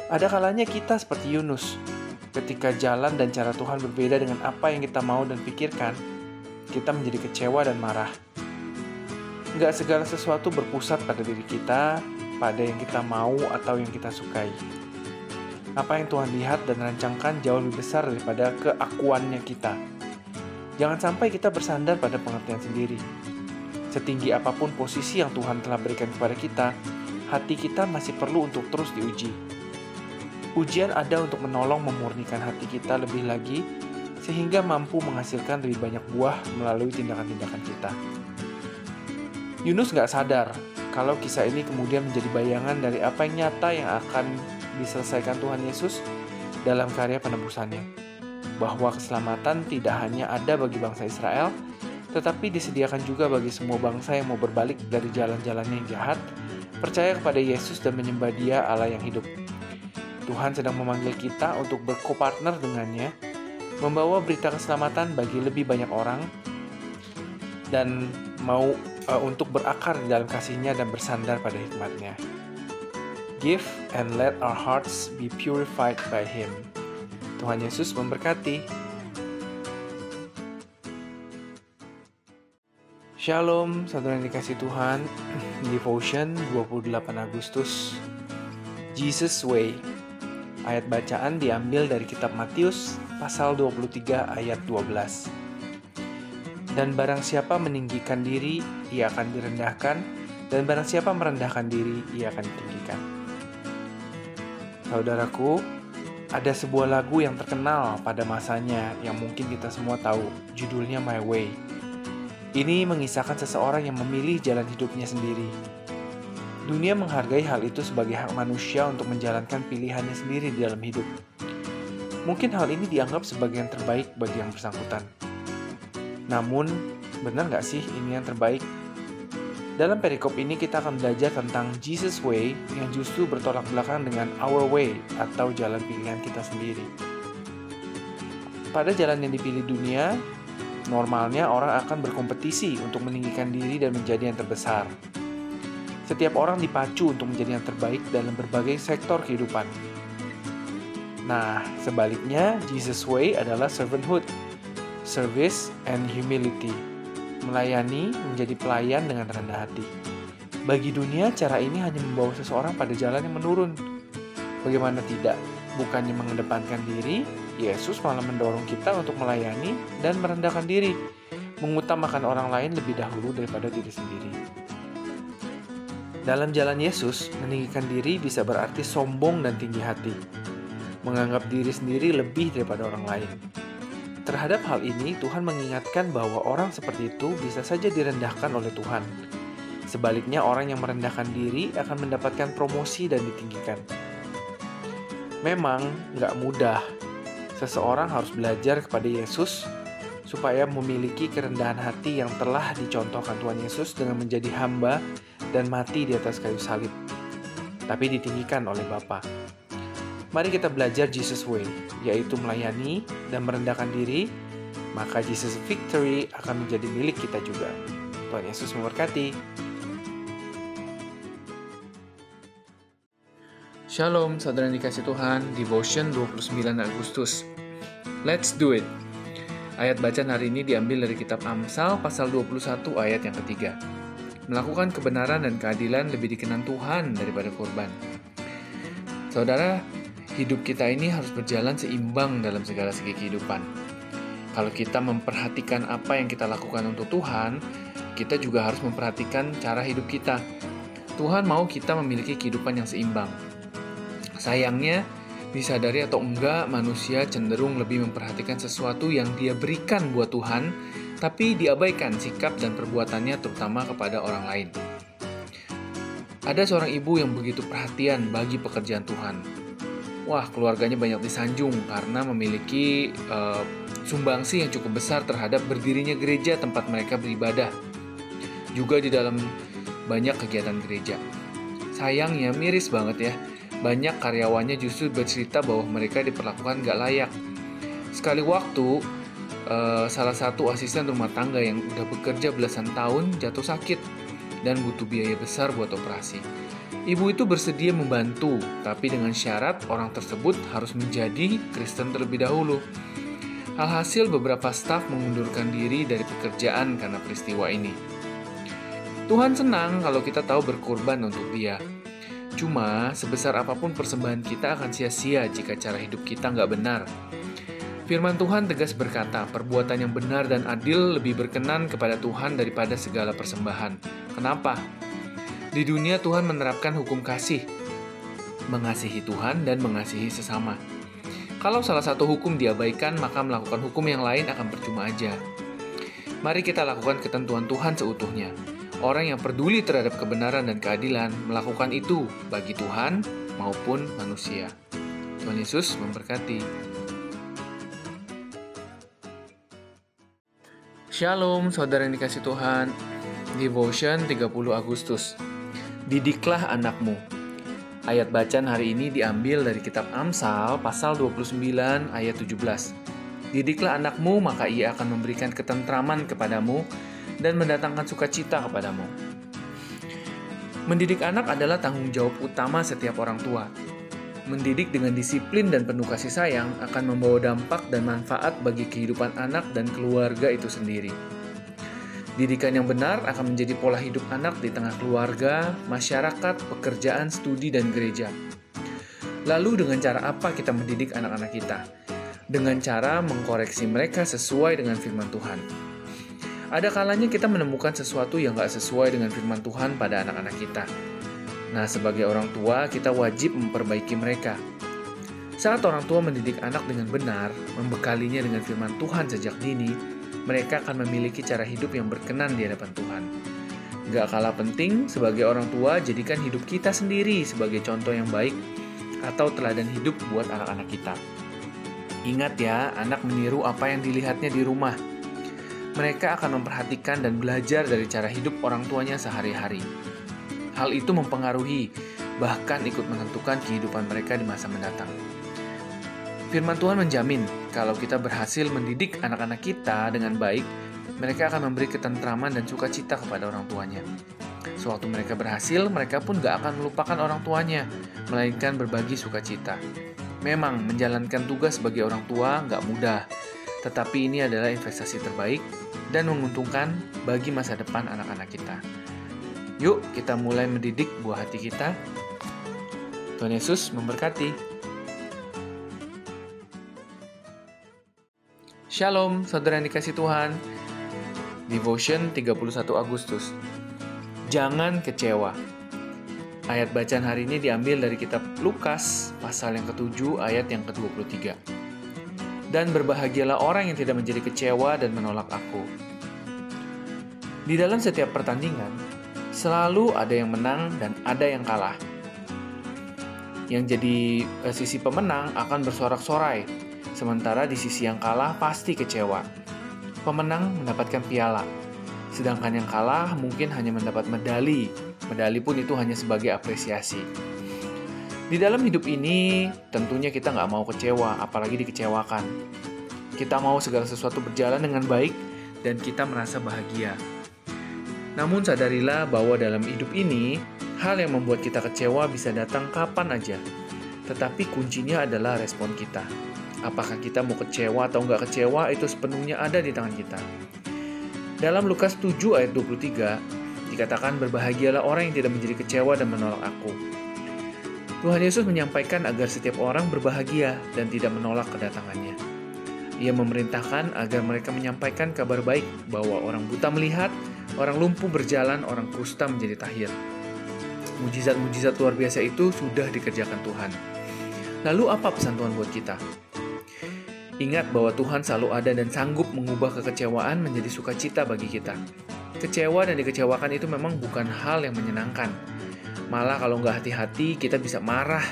Ada kalanya kita seperti Yunus, Ketika jalan dan cara Tuhan berbeda dengan apa yang kita mau dan pikirkan, kita menjadi kecewa dan marah. Nggak segala sesuatu berpusat pada diri kita, pada yang kita mau atau yang kita sukai. Apa yang Tuhan lihat dan rancangkan jauh lebih besar daripada keakuannya kita. Jangan sampai kita bersandar pada pengertian sendiri. Setinggi apa pun posisi yang Tuhan telah berikan kepada kita, hati kita masih perlu untuk terus diuji Ujian ada untuk menolong memurnikan hati kita lebih lagi sehingga mampu menghasilkan lebih banyak buah melalui tindakan-tindakan kita. Yunus nggak sadar kalau kisah ini kemudian menjadi bayangan dari apa yang nyata yang akan diselesaikan Tuhan Yesus dalam karya penebusannya. Bahwa keselamatan tidak hanya ada bagi bangsa Israel, tetapi disediakan juga bagi semua bangsa yang mau berbalik dari jalan-jalannya yang jahat, percaya kepada Yesus dan menyembah Dia Allah yang hidup. Tuhan sedang memanggil kita untuk berkopartner dengannya, membawa berita keselamatan bagi lebih banyak orang, dan mau uh, untuk berakar di dalam kasihnya dan bersandar pada hikmatnya. Give and let our hearts be purified by Him. Tuhan Yesus memberkati. Shalom, saudara yang dikasih Tuhan. Devotion 28 Agustus. Jesus Way. Ayat bacaan diambil dari kitab Matius pasal 23 ayat 12. Dan barang siapa meninggikan diri, ia akan direndahkan, dan barang siapa merendahkan diri, ia akan ditinggikan. Saudaraku, ada sebuah lagu yang terkenal pada masanya yang mungkin kita semua tahu, judulnya My Way. Ini mengisahkan seseorang yang memilih jalan hidupnya sendiri, Dunia menghargai hal itu sebagai hak manusia untuk menjalankan pilihannya sendiri di dalam hidup. Mungkin hal ini dianggap sebagai yang terbaik bagi yang bersangkutan. Namun, benar nggak sih ini yang terbaik? Dalam perikop ini kita akan belajar tentang Jesus Way yang justru bertolak belakang dengan Our Way atau jalan pilihan kita sendiri. Pada jalan yang dipilih dunia, normalnya orang akan berkompetisi untuk meninggikan diri dan menjadi yang terbesar. Setiap orang dipacu untuk menjadi yang terbaik dalam berbagai sektor kehidupan. Nah, sebaliknya, Jesus Way adalah servanthood, service, and humility. Melayani menjadi pelayan dengan rendah hati. Bagi dunia, cara ini hanya membawa seseorang pada jalan yang menurun. Bagaimana tidak? Bukannya mengedepankan diri, Yesus malah mendorong kita untuk melayani dan merendahkan diri, mengutamakan orang lain lebih dahulu daripada diri sendiri. Dalam jalan Yesus, meninggikan diri bisa berarti sombong dan tinggi hati menganggap diri sendiri lebih daripada orang lain. Terhadap hal ini, Tuhan mengingatkan bahwa orang seperti itu bisa saja direndahkan oleh Tuhan. Sebaliknya, orang yang merendahkan diri akan mendapatkan promosi dan ditinggikan. Memang nggak mudah. Seseorang harus belajar kepada Yesus supaya memiliki kerendahan hati yang telah dicontohkan Tuhan Yesus dengan menjadi hamba dan mati di atas kayu salib, tapi ditinggikan oleh Bapa. Mari kita belajar Jesus Way, yaitu melayani dan merendahkan diri, maka Jesus Victory akan menjadi milik kita juga. Tuhan Yesus memberkati. Shalom, saudara yang dikasih Tuhan, Devotion 29 Agustus. Let's do it. Ayat bacaan hari ini diambil dari kitab Amsal pasal 21 ayat yang ketiga. Melakukan kebenaran dan keadilan lebih dikenan Tuhan daripada korban. Saudara, hidup kita ini harus berjalan seimbang dalam segala segi kehidupan. Kalau kita memperhatikan apa yang kita lakukan untuk Tuhan, kita juga harus memperhatikan cara hidup kita. Tuhan mau kita memiliki kehidupan yang seimbang. Sayangnya, disadari atau enggak, manusia cenderung lebih memperhatikan sesuatu yang dia berikan buat Tuhan, tapi diabaikan sikap dan perbuatannya terutama kepada orang lain. Ada seorang ibu yang begitu perhatian bagi pekerjaan Tuhan, wah keluarganya banyak disanjung karena memiliki uh, sumbangsi yang cukup besar terhadap berdirinya gereja tempat mereka beribadah. Juga di dalam banyak kegiatan gereja. Sayangnya miris banget ya, banyak karyawannya justru bercerita bahwa mereka diperlakukan gak layak. Sekali waktu, uh, salah satu asisten rumah tangga yang udah bekerja belasan tahun jatuh sakit dan butuh biaya besar buat operasi. Ibu itu bersedia membantu, tapi dengan syarat orang tersebut harus menjadi Kristen terlebih dahulu. Alhasil beberapa staf mengundurkan diri dari pekerjaan karena peristiwa ini. Tuhan senang kalau kita tahu berkorban untuk dia. Cuma, sebesar apa pun persembahan kita akan sia-sia jika cara hidup kita nggak benar. Firman Tuhan tegas berkata, perbuatan yang benar dan adil lebih berkenan kepada Tuhan daripada segala persembahan. Kenapa? Di dunia Tuhan menerapkan hukum kasih, mengasihi Tuhan dan mengasihi sesama. Kalau salah satu hukum diabaikan, maka melakukan hukum yang lain akan percuma aja. Mari kita lakukan ketentuan Tuhan seutuhnya. Orang yang peduli terhadap kebenaran dan keadilan melakukan itu bagi Tuhan maupun manusia. Tuhan Yesus memberkati. Shalom, saudara yang dikasih Tuhan. Devotion 30 Agustus. Didiklah anakmu. Ayat bacaan hari ini diambil dari kitab Amsal pasal 29 ayat 17. Didiklah anakmu maka ia akan memberikan ketentraman kepadamu dan mendatangkan sukacita kepadamu. Mendidik anak adalah tanggung jawab utama setiap orang tua. Mendidik dengan disiplin dan penuh kasih sayang akan membawa dampak dan manfaat bagi kehidupan anak dan keluarga itu sendiri. Didikan yang benar akan menjadi pola hidup anak di tengah keluarga, masyarakat, pekerjaan, studi, dan gereja. Lalu dengan cara apa kita mendidik anak-anak kita? Dengan cara mengkoreksi mereka sesuai dengan firman Tuhan. Ada kalanya kita menemukan sesuatu yang gak sesuai dengan firman Tuhan pada anak-anak kita. Nah, sebagai orang tua, kita wajib memperbaiki mereka. Saat orang tua mendidik anak dengan benar, membekalinya dengan firman Tuhan sejak dini, mereka akan memiliki cara hidup yang berkenan di hadapan Tuhan. Gak kalah penting, sebagai orang tua, jadikan hidup kita sendiri sebagai contoh yang baik atau teladan hidup buat anak-anak kita. Ingat ya, anak meniru apa yang dilihatnya di rumah. Mereka akan memperhatikan dan belajar dari cara hidup orang tuanya sehari-hari. Hal itu mempengaruhi, bahkan ikut menentukan kehidupan mereka di masa mendatang. Firman Tuhan menjamin, kalau kita berhasil mendidik anak-anak kita dengan baik, mereka akan memberi ketentraman dan sukacita kepada orang tuanya. Sewaktu mereka berhasil, mereka pun gak akan melupakan orang tuanya, melainkan berbagi sukacita. Memang, menjalankan tugas sebagai orang tua nggak mudah, tetapi ini adalah investasi terbaik dan menguntungkan bagi masa depan anak-anak kita. Yuk, kita mulai mendidik buah hati kita. Tuhan Yesus memberkati. Shalom, saudara yang dikasih Tuhan. Devotion 31 Agustus. Jangan kecewa. Ayat bacaan hari ini diambil dari kitab Lukas, pasal yang ke-7, ayat yang ke-23. Dan berbahagialah orang yang tidak menjadi kecewa dan menolak aku. Di dalam setiap pertandingan, selalu ada yang menang dan ada yang kalah. Yang jadi eh, sisi pemenang akan bersorak-sorai, sementara di sisi yang kalah pasti kecewa. Pemenang mendapatkan piala, sedangkan yang kalah mungkin hanya mendapat medali Medali pun itu hanya sebagai apresiasi. Di dalam hidup ini, tentunya kita nggak mau kecewa, apalagi dikecewakan. Kita mau segala sesuatu berjalan dengan baik dan kita merasa bahagia. Namun sadarilah bahwa dalam hidup ini, hal yang membuat kita kecewa bisa datang kapan aja. Tetapi kuncinya adalah respon kita. Apakah kita mau kecewa atau nggak kecewa, itu sepenuhnya ada di tangan kita. Dalam Lukas 7 ayat 23, Dikatakan berbahagialah orang yang tidak menjadi kecewa dan menolak aku. Tuhan Yesus menyampaikan agar setiap orang berbahagia dan tidak menolak kedatangannya. Ia memerintahkan agar mereka menyampaikan kabar baik bahwa orang buta melihat, orang lumpuh berjalan, orang kusta menjadi tahir. Mujizat-mujizat luar biasa itu sudah dikerjakan Tuhan. Lalu apa pesan Tuhan buat kita? Ingat bahwa Tuhan selalu ada dan sanggup mengubah kekecewaan menjadi sukacita bagi kita. Kecewa dan dikecewakan itu memang bukan hal yang menyenangkan. Malah kalau nggak hati-hati, kita bisa marah.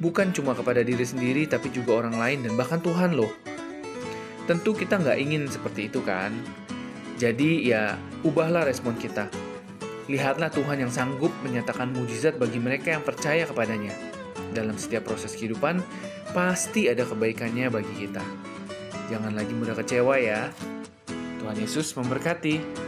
Bukan cuma kepada diri sendiri, tapi juga orang lain dan bahkan Tuhan loh. Tentu kita nggak ingin seperti itu kan? Jadi ya, ubahlah respon kita. Lihatlah Tuhan yang sanggup menyatakan mujizat bagi mereka yang percaya kepadanya. Dalam setiap proses kehidupan, pasti ada kebaikannya bagi kita. Jangan lagi mudah kecewa ya. Tuhan Yesus memberkati.